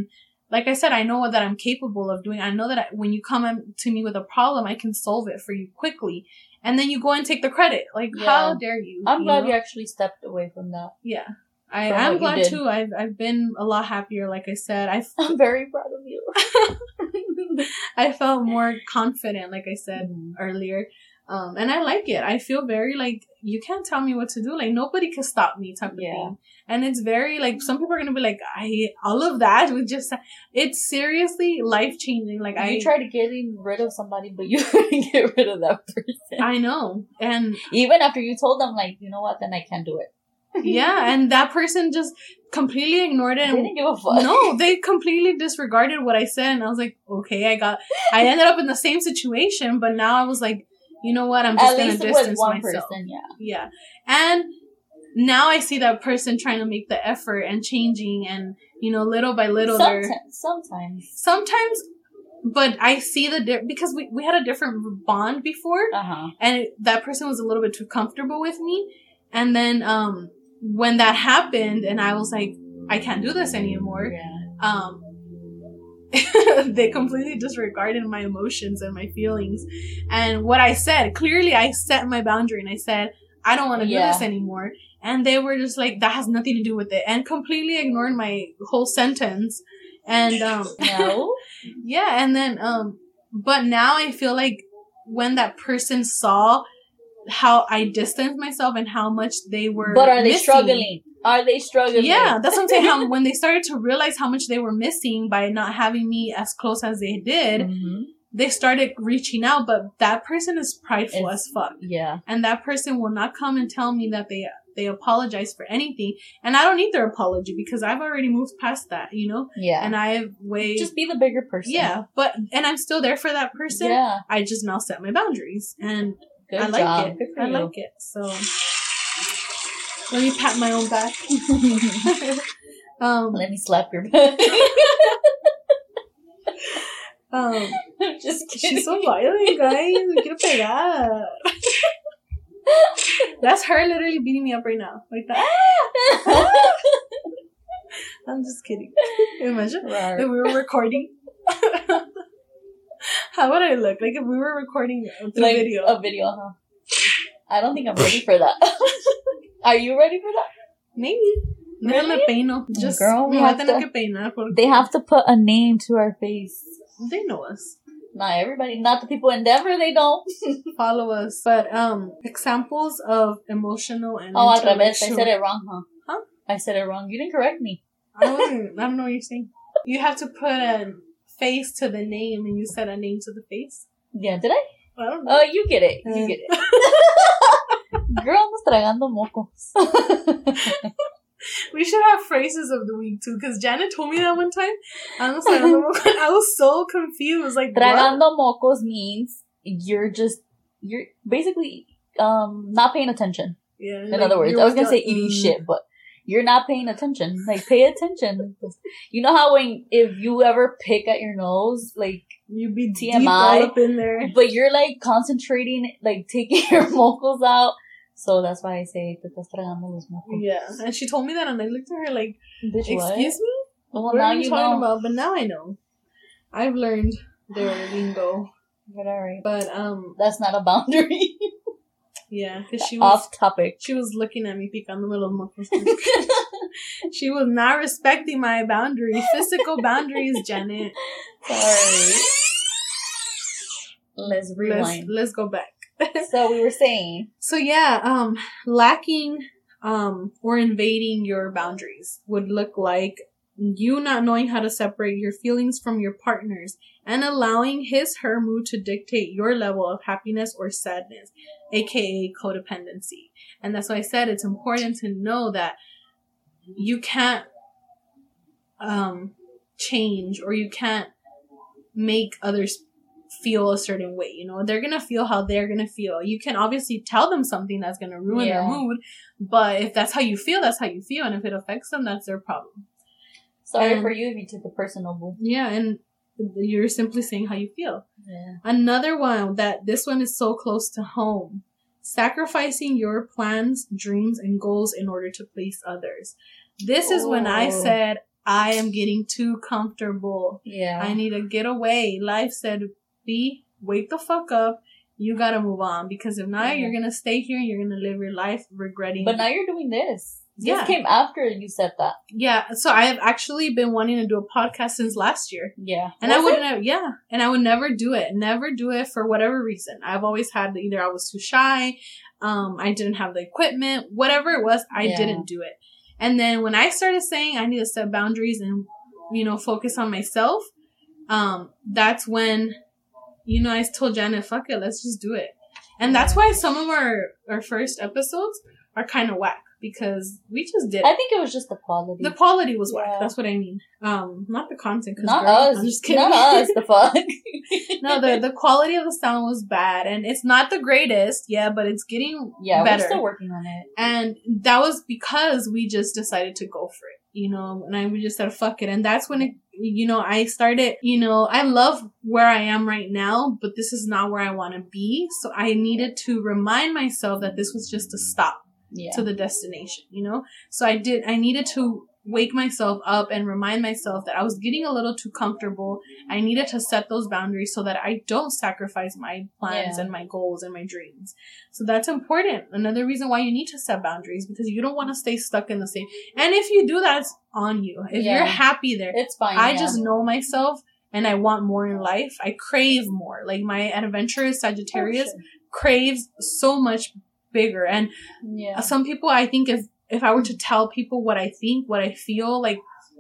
like I said I know that I'm capable of doing I know that I, when you come to me with a problem I can solve it for you quickly and then you go and take the credit like how dare you I'm you glad know? you actually stepped away from that. yeah I, From I'm glad too I've, I've been a lot happier like I said I I'm very proud of you. I felt more confident like I said Mhm. earlier. Um, and I like it. I feel very like you can't tell me what to do. Like nobody can stop me type of Yeah. thing. And it's very like some people are gonna be like, I all of that with just it's seriously life changing. Like I you tried getting rid of somebody, but you couldn't get rid of that person. I know. And Even after you told them, like, you know what, then I can't do it. yeah, and that person just completely ignored it They and didn't give a fuck. no, they completely disregarded what I said, and I was like, okay, I got. I ended up in the same situation, but now I was like, you know what? I'm just At gonna distance one myself. person, yeah. Yeah. And now I see that person trying to make the effort and changing and, you know, little by little Sometimes, sometimes. sometimes but I see the di- because we, we had a different bond before Uh huh. and it, that person was a little bit too comfortable with me. And then um when that happened and I was like, I can't do this anymore. Yeah. Um they completely disregarded my emotions and my feelings and what I said. Clearly I set my boundary and I said, I don't want to Yeah. do this anymore. And they were just like, that has nothing to do with it and completely ignored my whole sentence. And um No. yeah, and then um but now I feel like when that person saw how I distanced myself and how much they were but are they missing- struggling? Are they struggling? Yeah, that's what I'm saying. How when they started to realize how much they were missing by not having me as close as they did, Mhm. they started reaching out. But that person is prideful It's- as fuck, Yeah. and that person will not come and tell me that they they apologize for anything. And I don't need their apology because I've already moved past that, you know. Yeah. And I have way just be the bigger person. yeah, but and I'm still there for that person. Yeah. I just now set my boundaries, and Good I like it. I like it. So let me pat my own back. um, Let me slap your back. um, just kidding. she's so violent, guys. Quiero pegar. That's her literally beating me up right now, like that. I'm just kidding. Imagine if we were recording. How would I look? Like if we were recording through like video. a video, huh? I don't think I'm ready for that. Are you ready for that? Maybe. No me Really? peino. Just Girl, we me voy a have tener to- que peinar porque They have to put a name to our face. they know us. Not everybody, not the people in Denver. They don't. Follow us. But um examples of emotional and Oh, al revés. I said it wrong, huh? Huh? I said it wrong. You didn't correct me. I wasn't I don't know what you're saying. You have to put a face to the name and you said a name to the face. Yeah, did I? I don't know. Oh, you get it. You Uh. get it. Girl, andas tragando mocos. We should have phrases of the week too, because Janet told me that one time. I was, like, I was so confused. Like, what? Mocos means you're just you're basically um not paying attention. Yeah, In like, other words, I was gonna say eating mm. shit, but you're not paying attention. Like pay attention. You know how when if you ever pick at your nose, like you'd be TMI. up in there. but you're like concentrating, like taking your mocos out. So that's why I say te estás tragando los mocos. Yeah, and she told me that, and I looked at her like, Bitch, what? "Excuse me, Well, what now are you you talking know. about?" But now I know. I've learned their lingo, But alright. but um, That's not a boundary. yeah, because she was Off topic. she was looking at me picando los mocos. she was not respecting my boundaries, physical boundaries, Janet. Sorry. Let's Let's rewind. let's go back. so we were saying, So yeah, um, lacking um or invading your boundaries would look like you not knowing how to separate your feelings from your partner's and allowing his her mood to dictate your level of happiness or sadness, aka codependency. And that's why I said it's important to know that you can't um change or you can't make others feel a certain way. You know, they're gonna feel how they're gonna feel. You can obviously tell them something that's gonna ruin their mood, but if that's how you feel, that's how you feel, and if it affects them, that's their problem. Sorry And- for you if you took it personal, boo. Yeah, and you're simply saying how you feel. Yeah. Another one that this one is so close to home. Sacrificing your plans, dreams, and goals in order to please others. This is when I Oh. said, I am getting too comfortable. Yeah. I need to get away. Life said, B, wake the fuck up. You gotta move on because if not, Yeah. you're gonna stay here and you're gonna live your life regretting. but now you're doing this. This Yeah. came after you said that. yeah, so I have actually been wanting to do a podcast since last year. Yeah. And I would it? never, yeah, and I would never do it. Never do it for whatever reason. I've always had either I was too shy, um, I didn't have the equipment, whatever it was, I Yeah. didn't do it. And then when I started saying I need to set boundaries and you know focus on myself, um, that's when you know I told Janet, "Fuck it, let's just do it." And that's why some of our our first episodes are kind of whack because we just did it. I think it was just the quality. The quality was whack. Yeah. That's what I mean. Um, not the content. not girl, us. I'm just kidding. Not us. The fuck. no, the the quality of the sound was bad, and it's not the greatest. Yeah, but it's getting yeah, better. we're still working on it. and that was because we just decided to go for it. You know, and I we just said fuck it, and that's when it. You know, I started. You know, I love where I am right now, but this is not where I want to be. So I needed to remind myself that this was just a stop Yeah. to the destination, you know? So I did, I needed to wake myself up and remind myself that I was getting a little too comfortable. I needed to set those boundaries so that I don't sacrifice my plans Yeah. and my goals and my dreams. So that's important. Another reason why you need to set boundaries because you don't want to stay stuck in the same. And if you do that, it's on you. If Yeah. you're happy there, it's fine. I yeah. just know myself and I want more in life. I crave more. Like my adventurous Sagittarius Oh, craves so much bigger and Yeah. some people i think if if i were to tell people what i think what i feel like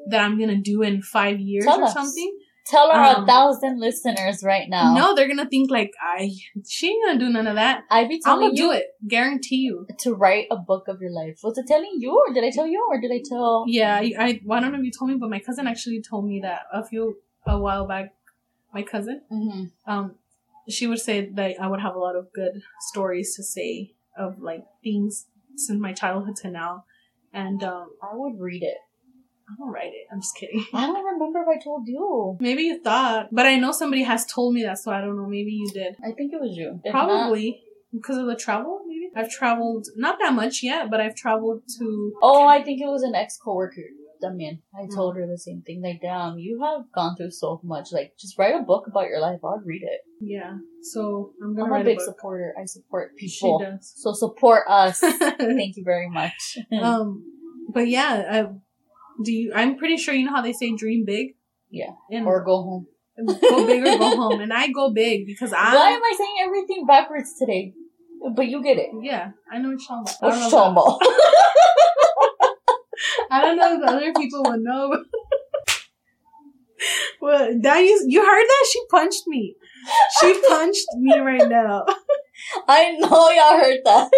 that i'm gonna do in five years Tell or us. something Tell our um, a thousand listeners right now. no they're gonna think like i she ain't gonna do none of that I be telling i'm gonna you do it guarantee you to write a book of your life. Was it telling you, or did I tell you, or did I tell? yeah I, I well, I don't know if you told me but my cousin actually told me that a few a while back my cousin hmm um she would say that i would have a lot of good stories to say of like things since my childhood to now and um I would read it. i don't write it i'm just kidding I don't remember if I told you. Maybe you thought, but I know somebody has told me that, so I don't know. Maybe you did. I think it was you. If not- Probably because of the travel. Maybe I've traveled not that much yet, but I've traveled to. oh, I think it was an ex coworker. Damien. I Hmm. told her the same thing. Like, damn, you have gone through so much. Like, just write a book about your life. I'd read it. Yeah, so I'm gonna I'm a big book. supporter. I support She people. does. So support us. Thank you very much. um, but yeah, I, do you? I'm pretty sure you know how they say dream big. Yeah. and or go home. go big or go home, and I go big because I. Why am I saying everything backwards today? But you get it. Yeah, I know what you're talking about. I don't know talking about? I don't know if other people would know. well, that you you heard that she punched me. She punched me right now. I know y'all heard that.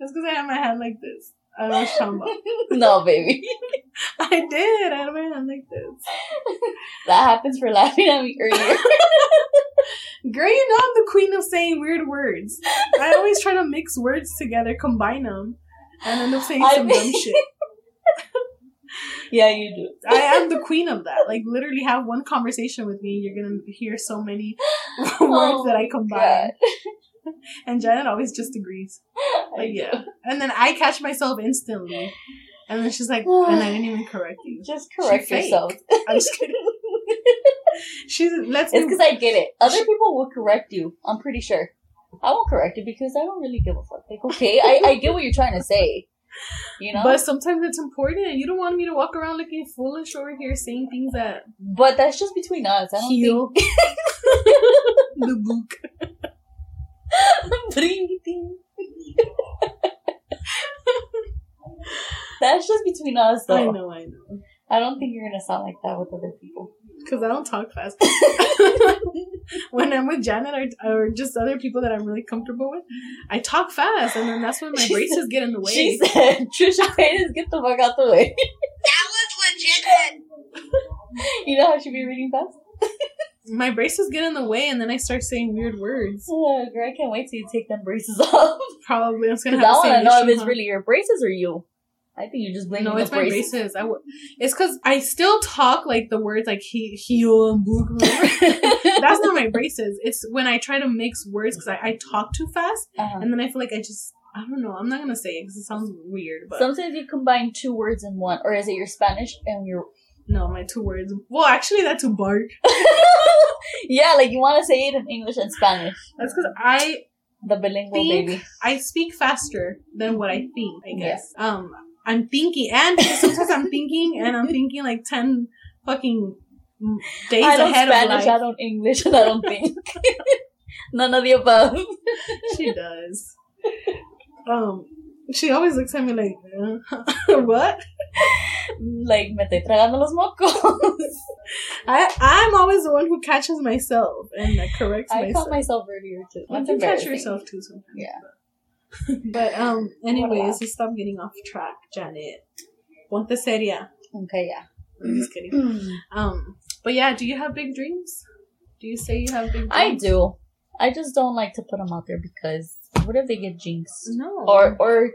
That's because I have my hand like this. I don't know what you're talking about. no, baby. I did. I had my hand like this. That happens for laughing at me earlier. Girl, you know I'm the queen of saying weird words. I always try to mix words together, combine them, and end up saying some dumb shit. yeah, you do. I am the queen of that. Like, literally, have one conversation with me, you're gonna hear so many words that I oh combine. And Janet always just agrees. Like, yeah. And then I catch myself instantly. And then she's like, and I didn't even correct you. Just correct fake. yourself. I'm just kidding. She's, let's It's because I get it. Other people will correct you. I'm pretty sure. I won't correct it because I don't really give a fuck. Like, okay, I, I get what you're trying to say. You know? But sometimes it's important. You don't want me to walk around looking foolish over here saying things that But that's just between us. I don't heal the book. Bring it that's just between us, though. I know, I know. I don't think you're gonna sound like that with other people. Because I don't talk fast. when I'm with Janet or, or just other people that I'm really comfortable with, I talk fast, and then that's when my She braces get in the way. She said, Trisha Paytas, get the fuck out the way. That was legit. you know how she be reading fast? my braces get in the way, and then I start saying weird words. Oh, girl, I can't wait till you take them braces off. Probably I'm just Because gonna I have the want to know if it's huh? really your braces or you. I think you're just blaming No, it's my braces. braces. I w- it's because I still talk like the words like he, heel and book. That's not my braces. It's when I try to mix words because I, I talk too fast Uh-huh. and then I feel like I just I don't know. I'm not gonna say it because it sounds weird, but Sometimes you combine two words in one, or is it your Spanish and your? no, my two words. Well, actually, that's a bark. yeah, like you want to say it in English and Spanish. That's because I The bilingual baby. I speak faster than what I think. I Yeah. guess. Um, I'm thinking, and sometimes I'm thinking, and I'm thinking like ten fucking days I don't ahead Spanish, of I don't English, and I don't think. None of the above. She does. Um, she always looks at me like, uh, what? like, me estoy tragando los mocos. I I'm always the one who catches myself and that corrects I myself. caught myself earlier too. You That's catch yourself too sometimes. Yeah. But um, anyways, Whatever. let's stop getting off track, Janet. Ponte seria. Okay, yeah. I'm just kidding. Um, but yeah, do you have big dreams? Do you say you have big dreams? I do. I just don't like to put them out there because what if they get jinxed? No. Or, or,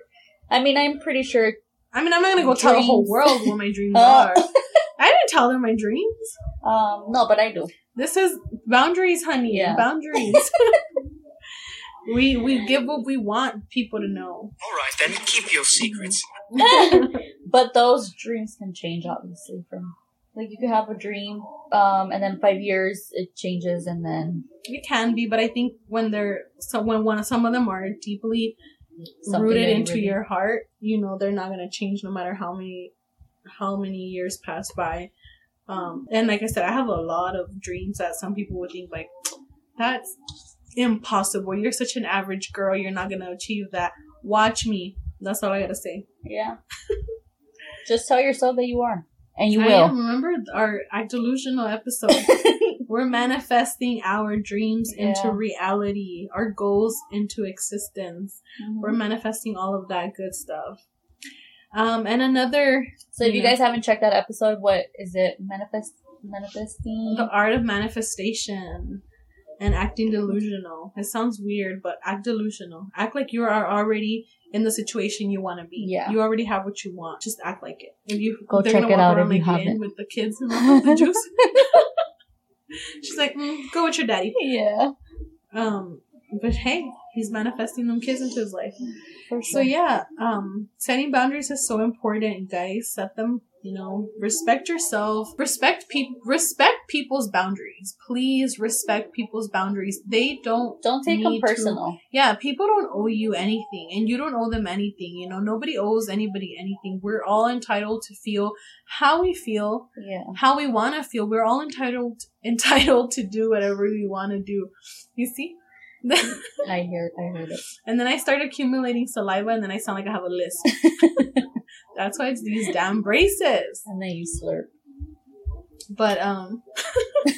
I mean, I'm pretty sure. I mean, I'm not gonna go tell the whole world what my dreams Uh. are. I didn't tell them my dreams. Um, no, but I do. This is boundaries, honey. Yeah. Boundaries. we we give what we want people to know. All right, then keep your secrets. but those dreams can change, obviously. From like you could have a dream, um, and then five years it changes, and then It can be, but I think when they're so when one some of them are deeply something rooted into really- your heart, you know they're not gonna change no matter how many how many years pass by. Um, and like I said, I have a lot of dreams that some people would think like that's impossible. You're such an average girl. You're not gonna achieve that. Watch me. That's all I gotta say. Yeah. Just tell yourself that you are, and you I will. remember our, our delusional episode. We're manifesting our dreams into reality, our goals into existence. Mhm. We're manifesting all of that good stuff. Um, and another, So if you Yeah. guys haven't checked that episode, what is it? Manifest, manifesting. the art of manifestation and acting delusional. It sounds weird, but act delusional. Act like you are already in the situation you want to be. Yeah. You already have what you want. Just act like it. If you Go check it out if you haven't. with the kids and all the juice. She's like, mm, go with your daddy. Yeah. Um, but hey, he's manifesting them kids into his life. For So yeah, um, setting boundaries is so important, guys. Set them, you know, respect yourself, respect people, respect people's boundaries. Please respect people's boundaries. They don't, Don't take them need to- personal. yeah, people don't owe you anything, and you don't owe them anything. You know, nobody owes anybody anything. We're all entitled to feel how we feel, Yeah. how we want to feel. We're all entitled entitled to do whatever we want to do. You see. I hear. I heard it. And then I started accumulating saliva, and then I sound like I have a list. That's why it's these damn braces. And then you slurp. But um,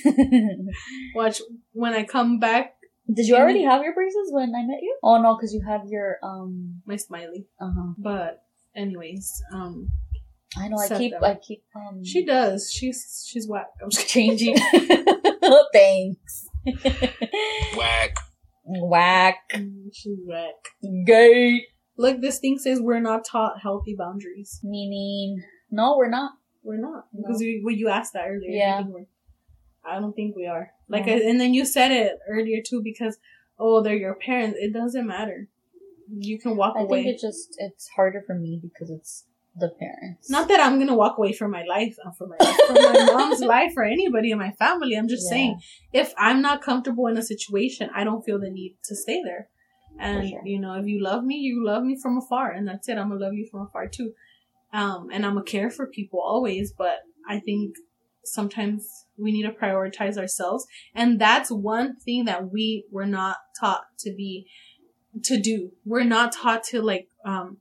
watch when I come back, Did you already have your braces when I met you? Oh no, because you have your um. my smiley. Uh huh. But anyways, um, I know. I Set keep. them. I keep um. she does. She's she's whack. I'm just changing. Thanks. Whack. Whack. She's whack. Gay. Look, this thing says we're not taught healthy boundaries. Meaning, no, we're not. We're not No. because you, well, you asked that earlier. Yeah. I, I don't think we are. Like. I, and then you said it earlier too because oh, they're your parents. It doesn't matter. You can walk I away. I think it just it's harder for me because it's the parents. Not that I'm gonna walk away from my life, uh, from my from my mom's life or anybody in my family. I'm just Yeah. saying, if I'm not comfortable in a situation, I don't feel the need to stay there. And sure. you know, if you love me, you love me from afar, and that's it. I'm gonna love you from afar too. Um, and I'm gonna care for people always, but I think sometimes we need to prioritize ourselves, and that's one thing that we were not taught to be to do. We're not taught to like um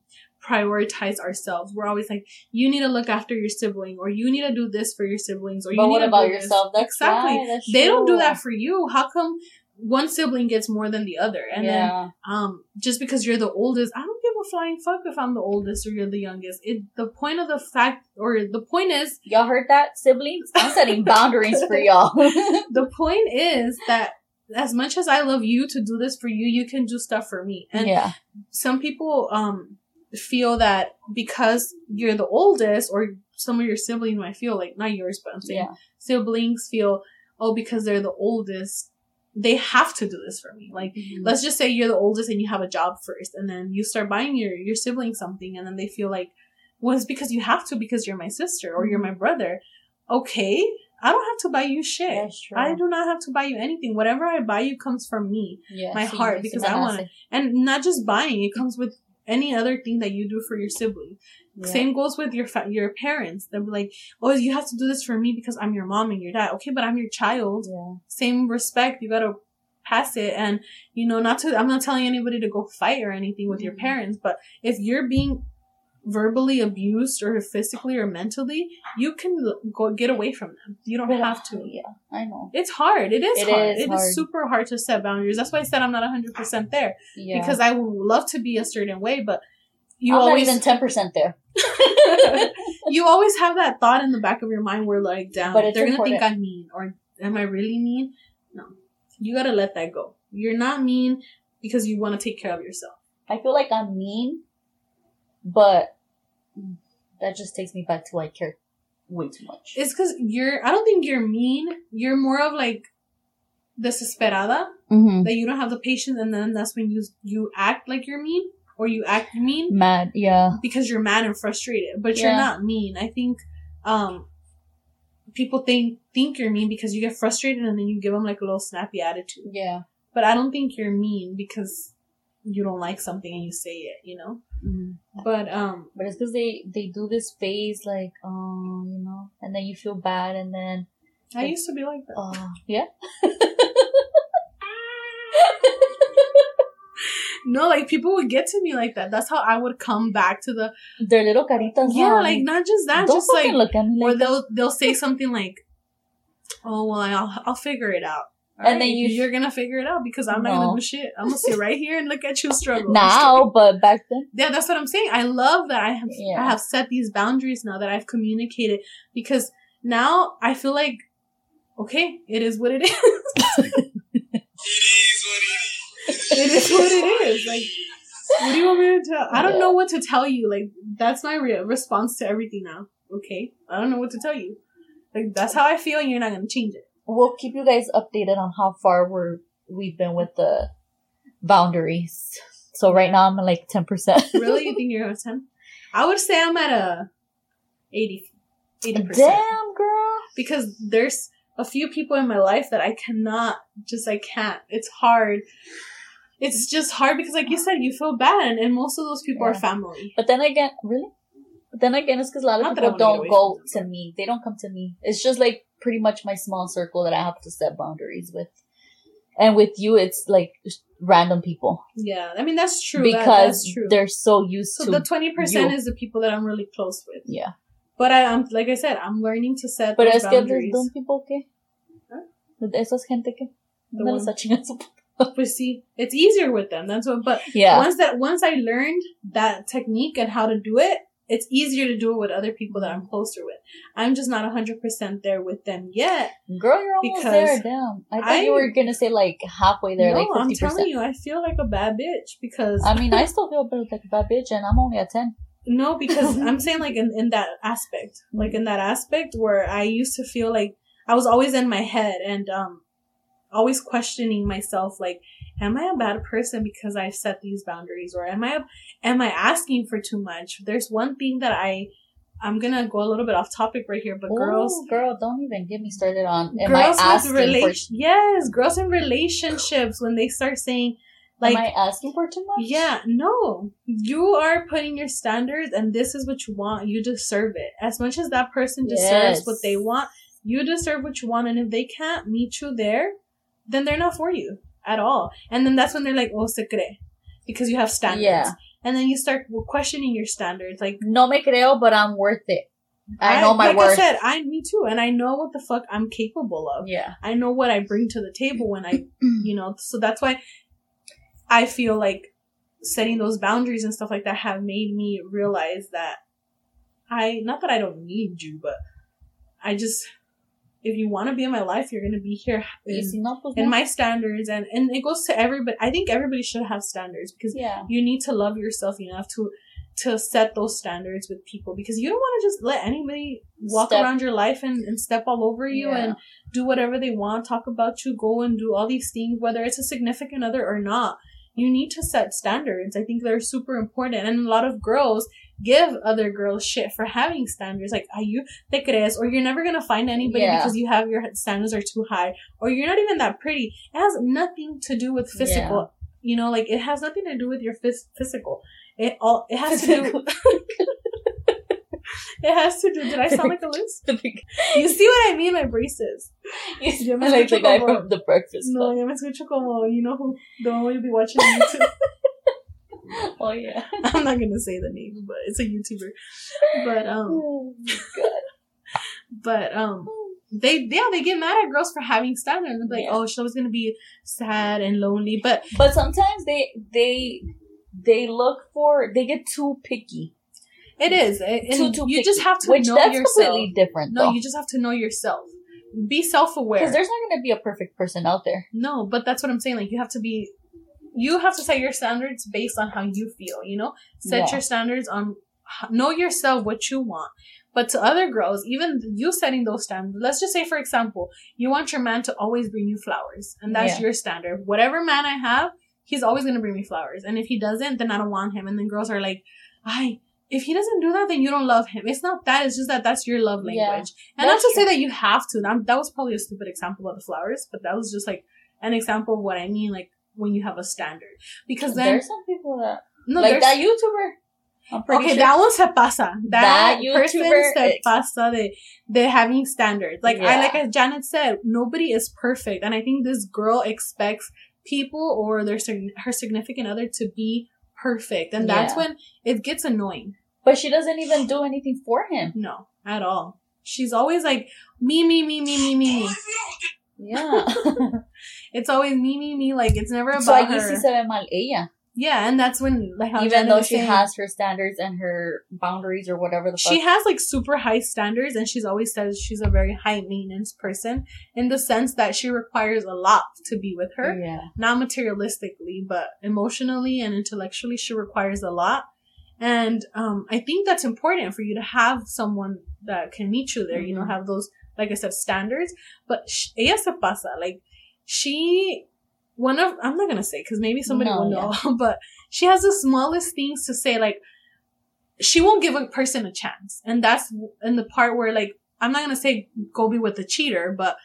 prioritize ourselves. We're always like, you need to look after your sibling, or you need to do this for your siblings, or you But need what to about do this. yourself? That's exactly. right, that's they don't do that for you. How come one sibling gets more than the other? And then um just because you're the oldest, I don't give a flying fuck if I'm the oldest or you're the youngest. It the point of the fact or the point is Y'all heard that, siblings? I'm setting boundaries for y'all. the point is that as much as I love you to do this for you, you can do stuff for me. And yeah. some people um feel that because you're the oldest or some of your siblings might feel like not yours but i'm saying Yeah. siblings feel oh because they're the oldest they have to do this for me. Like Mm-hmm. let's just say you're the oldest and you have a job first and then you start buying your your sibling something and then they feel like well it's because you have to because you're my sister or you're my brother. Okay i don't have to buy you shit. I do not have to buy you anything. Whatever i buy you comes from me yeah, my heart, because I wanna- and not just buying it comes with any other thing that you do for your sibling Yeah. same goes with your fa- your parents they'll be like oh you have to do this for me because i'm your mom and your dad okay but i'm your child Yeah. same respect you gotta pass it and you know not to i'm not telling anybody to go fight or anything with your Mhm. parents but if you're being verbally abused or physically or mentally you can go get away from them. You don't But, have to. Yeah, I know. it's hard. It is It hard. is It is hard. super hard to set boundaries. That's why i said i'm not 100% there Yeah. because i would love to be a certain way but you I'm always not even ten percent there. you always have that thought in the back of your mind where like damn But they're gonna think i'm mean or am i really mean? No. You gotta let that go. You're not mean because you want to take care of yourself. I feel like I'm mean, but that just takes me back to I care way too much. it's because you're i don't think you're mean you're more of like desesperada mm-hmm. that you don't have the patience and then that's when you you act like you're mean or you act mean Mad, yeah. because you're mad and frustrated but you're not mean i think um people think think you're mean because you get frustrated and then you give them like a little snappy attitude Yeah. but i don't think you're mean because you don't like something and you say it you know Mm-hmm. but um But it's because they they do this phase like, oh, you know, and then you feel bad, and then, i used to be like that oh, yeah. no like people would get to me like that that's how i would come back to the Their little caritas. yeah like not just that Don't just like look at me or like that. they'll they'll say something like oh well i'll, I'll figure it out And then you- you're gonna figure it out because I'm not gonna do shit. I'm gonna sit right here and look at you struggle. now, but back then, Yeah, that's what I'm saying. I love that I have Yeah. I have set these boundaries now that I've communicated because now I feel like okay, it is what it is. It is what it is. it is what it is. Like what do you want me to tell? I don't Yeah. know what to tell you. Like that's my re- response to everything now. Okay, I don't know what to tell you. Like that's how I feel, and you're not gonna change it. We'll keep you guys updated on how far we're we've been with the boundaries. So right now I'm at like ten percent. Really, you think you're at ten? I would say I'm at a 80 percent. Damn, girl. because there's a few people in my life that I cannot just I can't. It's hard. It's just hard because like you said, you feel bad and, and most of those people are family. But then again, really? But then again, it's because a lot of Not people don't go to me. They don't come to me. It's just like pretty much my small circle that I have to set boundaries with. And with you, it's like random people Yeah. I mean that's true. That- because that's true. they're so used So to. the twenty percent is the people that I'm really close with. yeah, But I am like I said, I'm learning to set pero es que boundaries. de un tipo que, Huh? esas gente que, no les su- But see, it's easier with them. That's what. But yeah, once that once I learned that technique and how to do it, it's easier to do it with other people that I'm closer with. I'm just not hundred percent there with them yet. girl, you're almost there. Damn, I thought you were gonna say like halfway there, no, like I'm telling you, I feel like a bad bitch because I mean, I still feel a bit like a bad bitch, and I'm only at ten. no, because I'm saying like in, in that aspect, like in that aspect where I used to feel like I was always in my head and um always questioning myself like am I a bad person because I set these boundaries or am I am I asking for too much? There's one thing that I I'm gonna go a little bit off topic right here, but girls girl, don't even get me started on. Am I girls asking with for? yes, girls in relationships when they start saying like am I asking for too much? Yeah, no. You are putting your standards and this is what you want. You deserve it. As much as that person deserves Yes. what they want, you deserve what you want. And if they can't meet you there, then they're not for you at all. And then that's when they're like, oh, se cree. Because you have standards. Yeah. And then you start questioning your standards. Like, No me creo, but I'm worth it. I know my like worth. I said, I, me too. And I know what the fuck I'm capable of. Yeah. I know what I bring to the table when I, you know, so that's why I feel like setting those boundaries and stuff like that have made me realize that I, not that I don't need you, but I just, if you want to be in my life, you're going to be here in, si no, pues in no. my standards. And, and it goes to everybody. I think everybody should have standards because yeah. you need to love yourself enough to, to set those standards with people because you don't want to just let anybody walk Step- around your life and, and step all over you Yeah. and do whatever they want, talk about you, go and do all these things, whether it's a significant other or not. You need to set standards. I think they're super important. And a lot of girls give other girls shit for having standards. Like, are you te crees? Or you're never gonna find anybody Yeah. because you have your standards are too high. Or you're not even that pretty. It has nothing to do with physical. You know, like it has nothing to do with your phys- physical. It all it has to do. It has to do. Did I sound like a Liz? You see what I mean? My braces. you Yo me like the guy como- from The Breakfast No, ya me escucho como you know who the one you'll be watching YouTube. Oh yeah. I'm not gonna say the name, but it's a YouTuber. But um, Oh but um, they yeah they get mad at girls for having standards. They're like, Yeah. oh, she was gonna be sad and lonely, but But sometimes they they they look for they get too picky. it is. And Too too you picky, just have to which know that's yourself. completely different. No, you just have to know yourself. Be self aware. because there's not going to be a perfect person out there. No, but that's what I'm saying. Like you have to be, you have to set your standards based on how you feel. You know, set Yeah. your standards on know yourself what you want. But to other girls, even you setting those standards. Let's just say, for example, you want your man to always bring you flowers, and that's Yeah. your standard. Whatever man I have, he's always gonna bring me flowers, and if he doesn't, then I don't want him. And then girls are like, I. If he doesn't do that, then you don't love him. It's not that. It's just that that's your love Yeah. language. and not to say that you have to. That, that was probably a stupid example of the flowers, but that was just like an example of what I mean, like when you have a standard. Because then, there's some people that no, like there's, that YouTuber. I'm pretty okay, sure. that one se pasa. That, That person YouTuber se is- pasa de, de having standards. Like I, like as Janet said, nobody is perfect, and I think this girl expects people or their her significant other to be perfect, and that's Yeah. when it gets annoying. but she doesn't even do anything for him. No, at all. She's always like me, me, me, me, me, me, me. Yeah. It's always me, me, me. Like it's never about so ahí her. sí se ve mal ella. Yeah, and that's when like how Even Janet though she saying, has her standards and her boundaries or whatever the fuck. she has like super high standards, and she's always says she's a very high maintenance person in the sense that she requires a lot to be with her, Yeah. not materialistically, but emotionally and intellectually, she requires a lot. And um, I think that's important for you to have someone that can meet you there. You know, Mhm. have those like I said standards. But sh- ella se pasa like she one of I'm not gonna say because maybe somebody No, will know, but she has the smallest things to say. Like she won't give a person a chance, and that's in the part where like I'm not gonna say go be with the cheater, but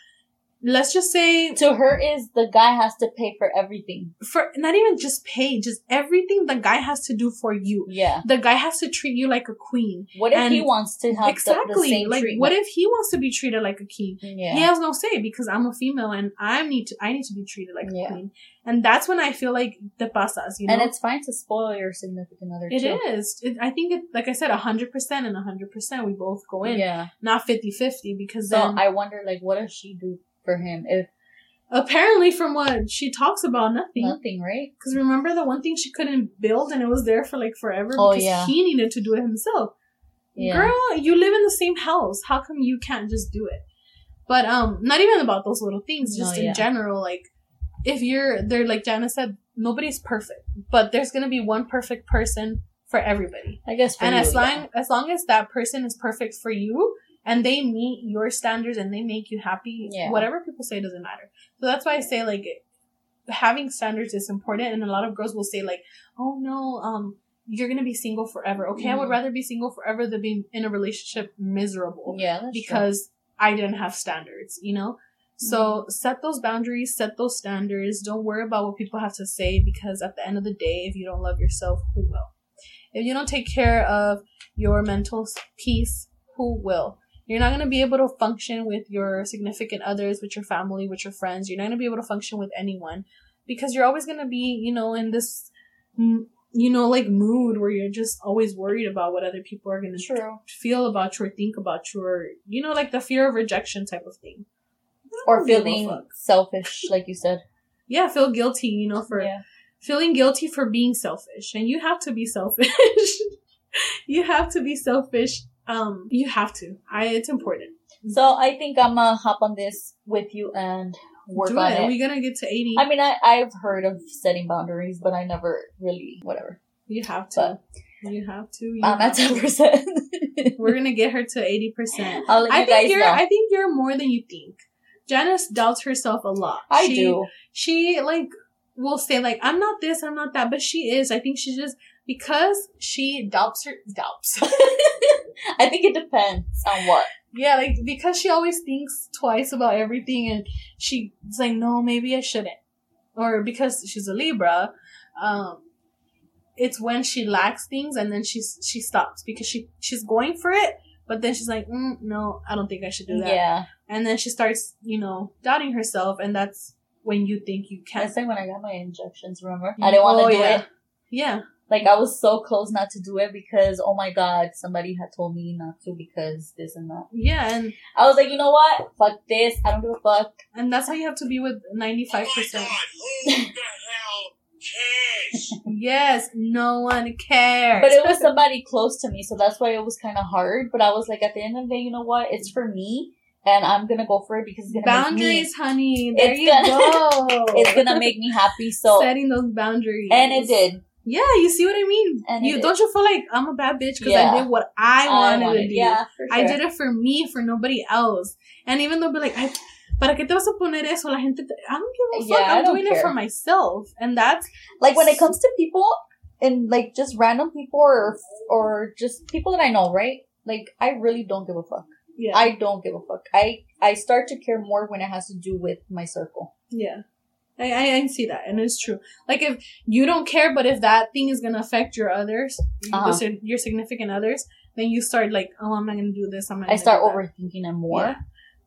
let's just say To her is the guy has to pay for everything. for not even just pay, just everything the guy has to do for you. Yeah. The guy has to treat you like a queen. What if And- he wants to have the- the, exactly. same like treatment? what if he wants to be treated like a king? Yeah. He has no say because I'm a female and I need to I need to be treated like Yeah. a queen. And that's when I feel like the pasas, you know. And it's fine to spoil your significant other It too. is. It, I think it, like I said, 100% and 100% we both go in. Yeah. Not 50-50 because So then I wonder, like, what does she do for him if apparently from what she talks about, nothing. nothing, right? Because remember the one thing she couldn't build and it was there for like forever Oh, because yeah. he needed to do it himself. Yeah. Girl, you live in the same house. How come you can't just do it? But um, not even about those little things. Just No, in yeah. general, like if you're there, like Janet said, nobody's perfect, but there's gonna be one perfect person for everybody. I guess. For and you, as yeah. as long as that person is perfect for you and they meet your standards and they make you happy, Yeah. whatever people say doesn't matter. So that's why I say like having standards is important. And a lot of girls will say like, "Oh no, um." You're gonna be single forever. Okay, I would Mhm. rather be single forever than be in a relationship miserable yeah, because I didn't have standards, you know? So Mm-hmm. set those boundaries, set those standards. Don't worry about what people have to say because at the end of the day, if you don't love yourself, who will? If you don't take care of your mental peace, who will? You're not going to be able to function with your significant others, with your family, with your friends. You're not going to be able to function with anyone because you're always going to be, you know, in this, you know, like mood where you're just always worried about what other people are going to true. True. feel about you or think about you or you know like the fear of rejection type of thing Or don't give a feeling selfish, like you said. yeah feel guilty you know for yeah. feeling guilty for being selfish and you have to be selfish you have to be selfish um you have to i it's important So I think I'm gonna hop on this with you and work do on it it. we're gonna get to 80 I mean, I I've heard of setting boundaries, but I never really whatever. you have to You have to. You I'm have at ten percent. We're gonna get her to eighty percent. I'll let you I guys think you're. know. I think you're more than you think. Janice doubts herself a lot. I She- do. She like will say like I'm not this, I'm not that, but she is. I think she just because she doubts her doubts. I think it depends on what. yeah, like because she always thinks twice about everything, and she's like, no, maybe I shouldn't, or because she's a Libra, um, it's when she lacks things and then she's she stops because she she's going for it, but then she's like, mm, no, I don't think I should do that, Yeah, and then she starts, you know, doubting herself, and that's when you think you can't. that's like when I got my injections. Remember, I didn't want to Oh, do yeah. it. Yeah, Like I was so close not to do it because oh my god, somebody had told me not to because this and that. yeah, and I was like, you know what? Fuck this. I don't give a fuck. and that's how you have to be with ninety five percent. Oh god, the hell cares? Yes, no one cares. But it was somebody close to me, so that's why it was kind of hard. But I was like, at the end of the day, you know what? It's for me, and I'm gonna go for it because it's gonna boundaries, honey. There It's you gonna- go. It's gonna make me happy. So setting those boundaries, and it did. Yeah, you see what I mean. And you don't you feel like I'm a bad bitch because Yeah. I did what I wanted, to do. Yeah, for I did it for me, for nobody else. And even though be like, I, ¿para qué te vas a poner eso? La gente, te, I don't give a fuck. Yeah, I I'm doing it for myself, and that's like when it comes to people and like just random people or or just people that I know, right? Like I really don't give a fuck. yeah, I don't give a fuck. I I start to care more when it has to do with my circle. yeah. I, I I see that, and it's true. Like if you don't care, but if that thing is gonna affect your others, Uh-huh. your your significant others, then you start like, oh, I'm not gonna do this. I'm not. I start overthinking it more. Yeah.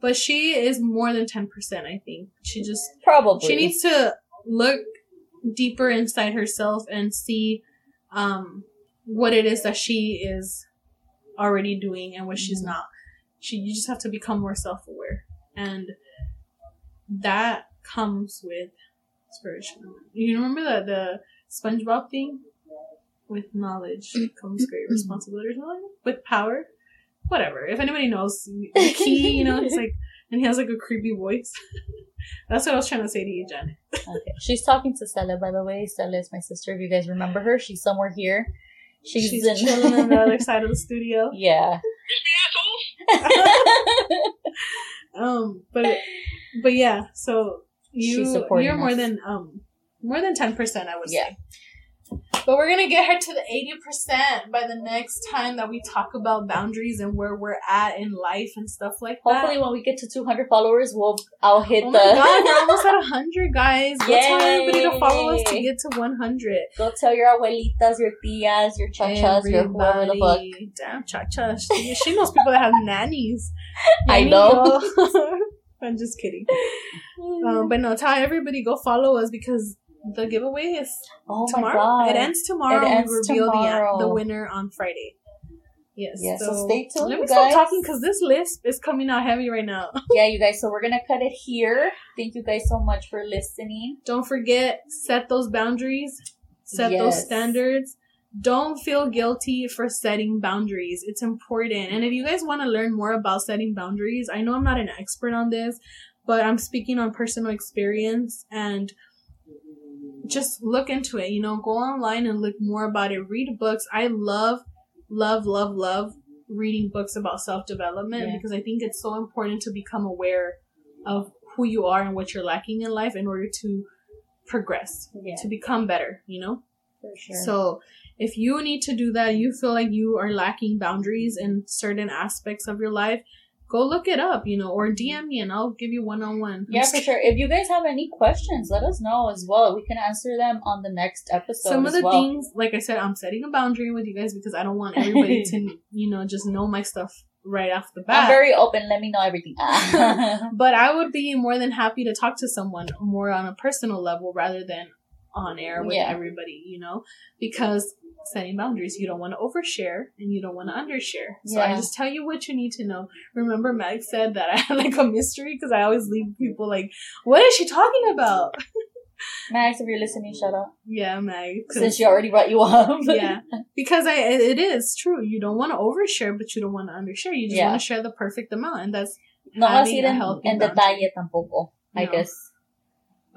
But she is more than ten percent. I think she just Probably. she needs to look deeper inside herself and see um what it is that she is already doing and what she's Mhm. not she you just have to become more self-aware and that comes with spiritual you remember that the spongebob thing with knowledge comes great responsibility or something with power whatever if anybody knows the key you know it's like and he has like a creepy voice that's what i was trying to say to you janet Okay. She's talking to Stella, by the way. Stella is my sister. If you guys remember her, she's somewhere here. She's, She's in chilling on the other side of the studio. Yeah. Um, but but yeah, so you She's supporting you're more us. than um more than ten percent, I would Yeah. say. But we're gonna get her to the eighty percent by the next time that we talk about boundaries and where we're at in life and stuff like that. Hopefully, when we get to 200 followers, we'll I'll hit Oh the. my god, we're almost at hundred, guys. Go tell everybody to follow us to get to one hundred. Go tell your abuelitas, your tias, your chachas, your whoever the fuck. Everybody. Damn, Chacha. She, she knows people that have nannies. I know. I'm just kidding. Um, but no, tell everybody go follow us because the giveaway is oh tomorrow. It ends tomorrow. It ends we reveal tomorrow. the the winner on Friday. Yes. Yeah, so stay tuned, Let me guys. stop talking because this list is coming out heavy right now. yeah, you guys. So we're gonna cut it here. Thank you guys so much for listening. Don't forget, set those boundaries, set those standards. Don't feel guilty for setting boundaries. It's important. And if you guys want to learn more about setting boundaries, I know I'm not an expert on this, but I'm speaking on personal experience and just look into it. You know, go online and look more about it. Read books. I love, love, love, love reading books about self development Yeah. because I think it's so important to become aware of who you are and what you're lacking in life in order to progress, Yeah, to become better, you know? for sure. So if you need to do that, you feel like you are lacking boundaries in certain aspects of your life, go look it up, you know, or DM me and I'll give you one on one. yeah, for sure. If you guys have any questions, let us know as well. We can answer them on the next episode. Some of the well. things, like I said, I'm setting a boundary with you guys because I don't want everybody to, you know, just know my stuff right off the bat. I'm very open. Let me know everything. but I would be more than happy to talk to someone more on a personal level rather than on air with Yeah. everybody, you know, because setting boundaries, you don't want to overshare and you don't want to undershare. So I just tell you what you need to know. Remember, Meg said that I had like a mystery because I always leave people like, what is she talking about? Max, if you're listening, shut up. Yeah, Meg. 'cause- Since she already brought you up. yeah, because I it is true. You don't want to overshare, but you don't want to undershare. You just Yeah. want to share the perfect amount, and that's No having así a en, healthy en boundary. detalle tampoco. I No. guess.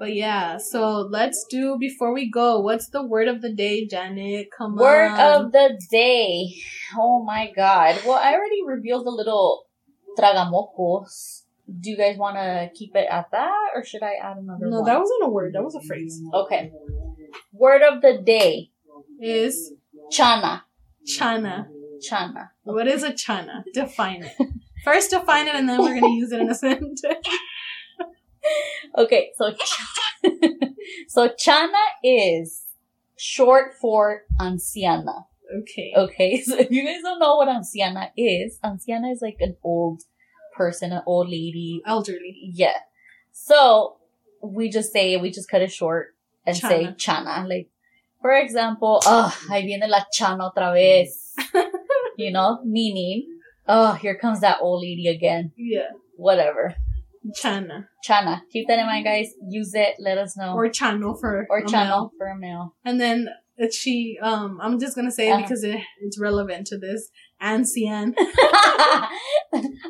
But yeah, so let's do before we go. What's the word of the day, Janet? Come Word on. Word of the day. Oh my god. Well, I already revealed a little tragamocos. Do you guys want to keep it at that, or should I add another word? no, one? that wasn't a word. That was a phrase. Okay. Word of the day. Is Chana. chana. Chana. What is a chana? Define it. First, define it, and then we're gonna use it in a sentence. Okay, so ch- so chana is short for anciana. Okay. Okay, so if you guys don't know what anciana is, anciana is like an old person, an old lady. Elderly. Yeah. So we just say we just cut it short and say Chana. chana. Like for example, ah, ahí viene la chana otra vez. you know, meaning, oh, here comes that old lady again. Yeah. Whatever. Chana. Chana. Keep that in mind, guys. Use it. Let us know. Or chano for or a channel male. for a male. And then it's she. Um, I'm just gonna say it Uh-huh. because it, it's relevant to this. Ancien. I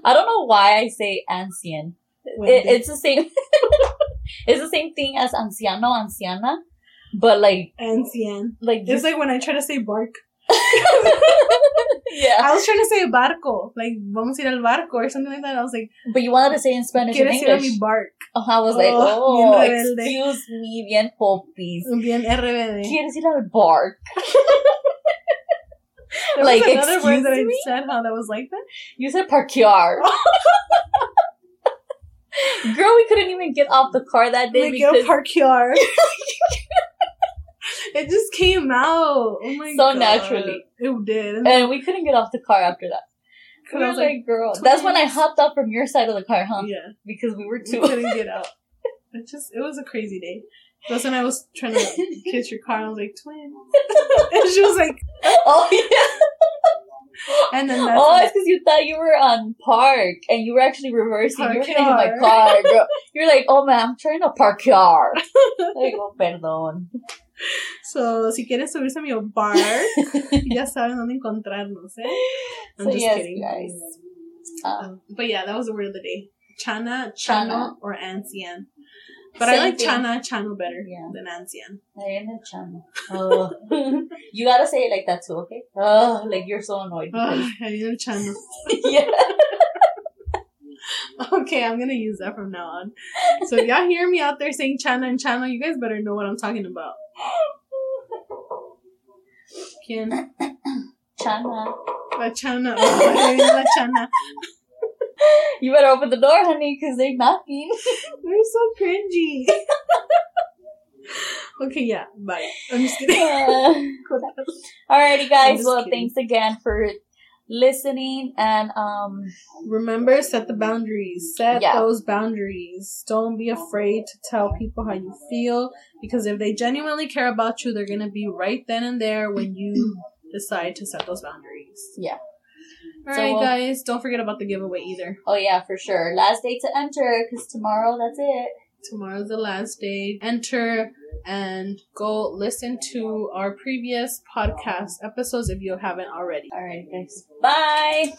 don't know why I say ancien. It, it's the same. it's the same thing as anciano, anciana, but like, ancien. like, It's like when I try to say bark. yeah. I was trying to say barco, like vamos a ir al barco or something like that. I was like, But you wanted to say in Spanish and ¿quieres ir a mi English. bark? Oh, I was like, Oh, oh, excuse me, bien popis. Bien RBD. ¿Quieres ir al bark? There Like, was another word that I me? said how that was like that. You said parquear. Girl, we couldn't even get off the car that day Miguel because Parkyar. It just came out. Oh my god. So god. naturally. It did. and we couldn't get off the car after that. We I were was like, girl, that's when I hopped out from your side of the car, huh? yeah, Because we were too. we couldn't get out. It just, it was a crazy day. That's when I was trying to kiss your car. and I was like, twin. and she was like, oh yeah. and then that's oh, it's because you thought you were on park and you were actually reversing. You were getting in my car, girl. You're like, oh man, I'm trying to park car. Like, oh, perdón. So, si quieres subirse a mi bar, ya saben dónde encontrarnos, eh? I'm So just yes, kidding. guys. Uh, Um, but yeah, that was the word of the day. Chana, Chana. chano, or ancien. But I like thing. chana, chano better Yeah. than ancien. I am a channel. Oh. you gotta say it like that too, okay? Oh, like you're so annoyed because Oh, I need a chano. yeah. Okay, I'm gonna use that from now on. So if y'all hear me out there saying chana and chano, you guys better know what I'm talking about. ¿Quién? Chana. La chana. Oh, la chana. You better open the door, honey, because they're knocking. They're so cringy. okay, yeah, bye. I'm just kidding. Alrighty, I'm guys. just Well, kidding. thanks again for listening, and um, Remember, set the boundaries. Set Yeah. those boundaries. Don't be afraid to tell people how you feel because if they genuinely care about you, they're gonna be right then and there when you decide to set those boundaries. Yeah. All So right, we'll- guys. Don't forget about the giveaway either. oh yeah, for sure. Last day to enter, because tomorrow that's it. Tomorrow's the last day. Enter and go listen to our previous podcast episodes if you haven't already. Alright, guys. Bye.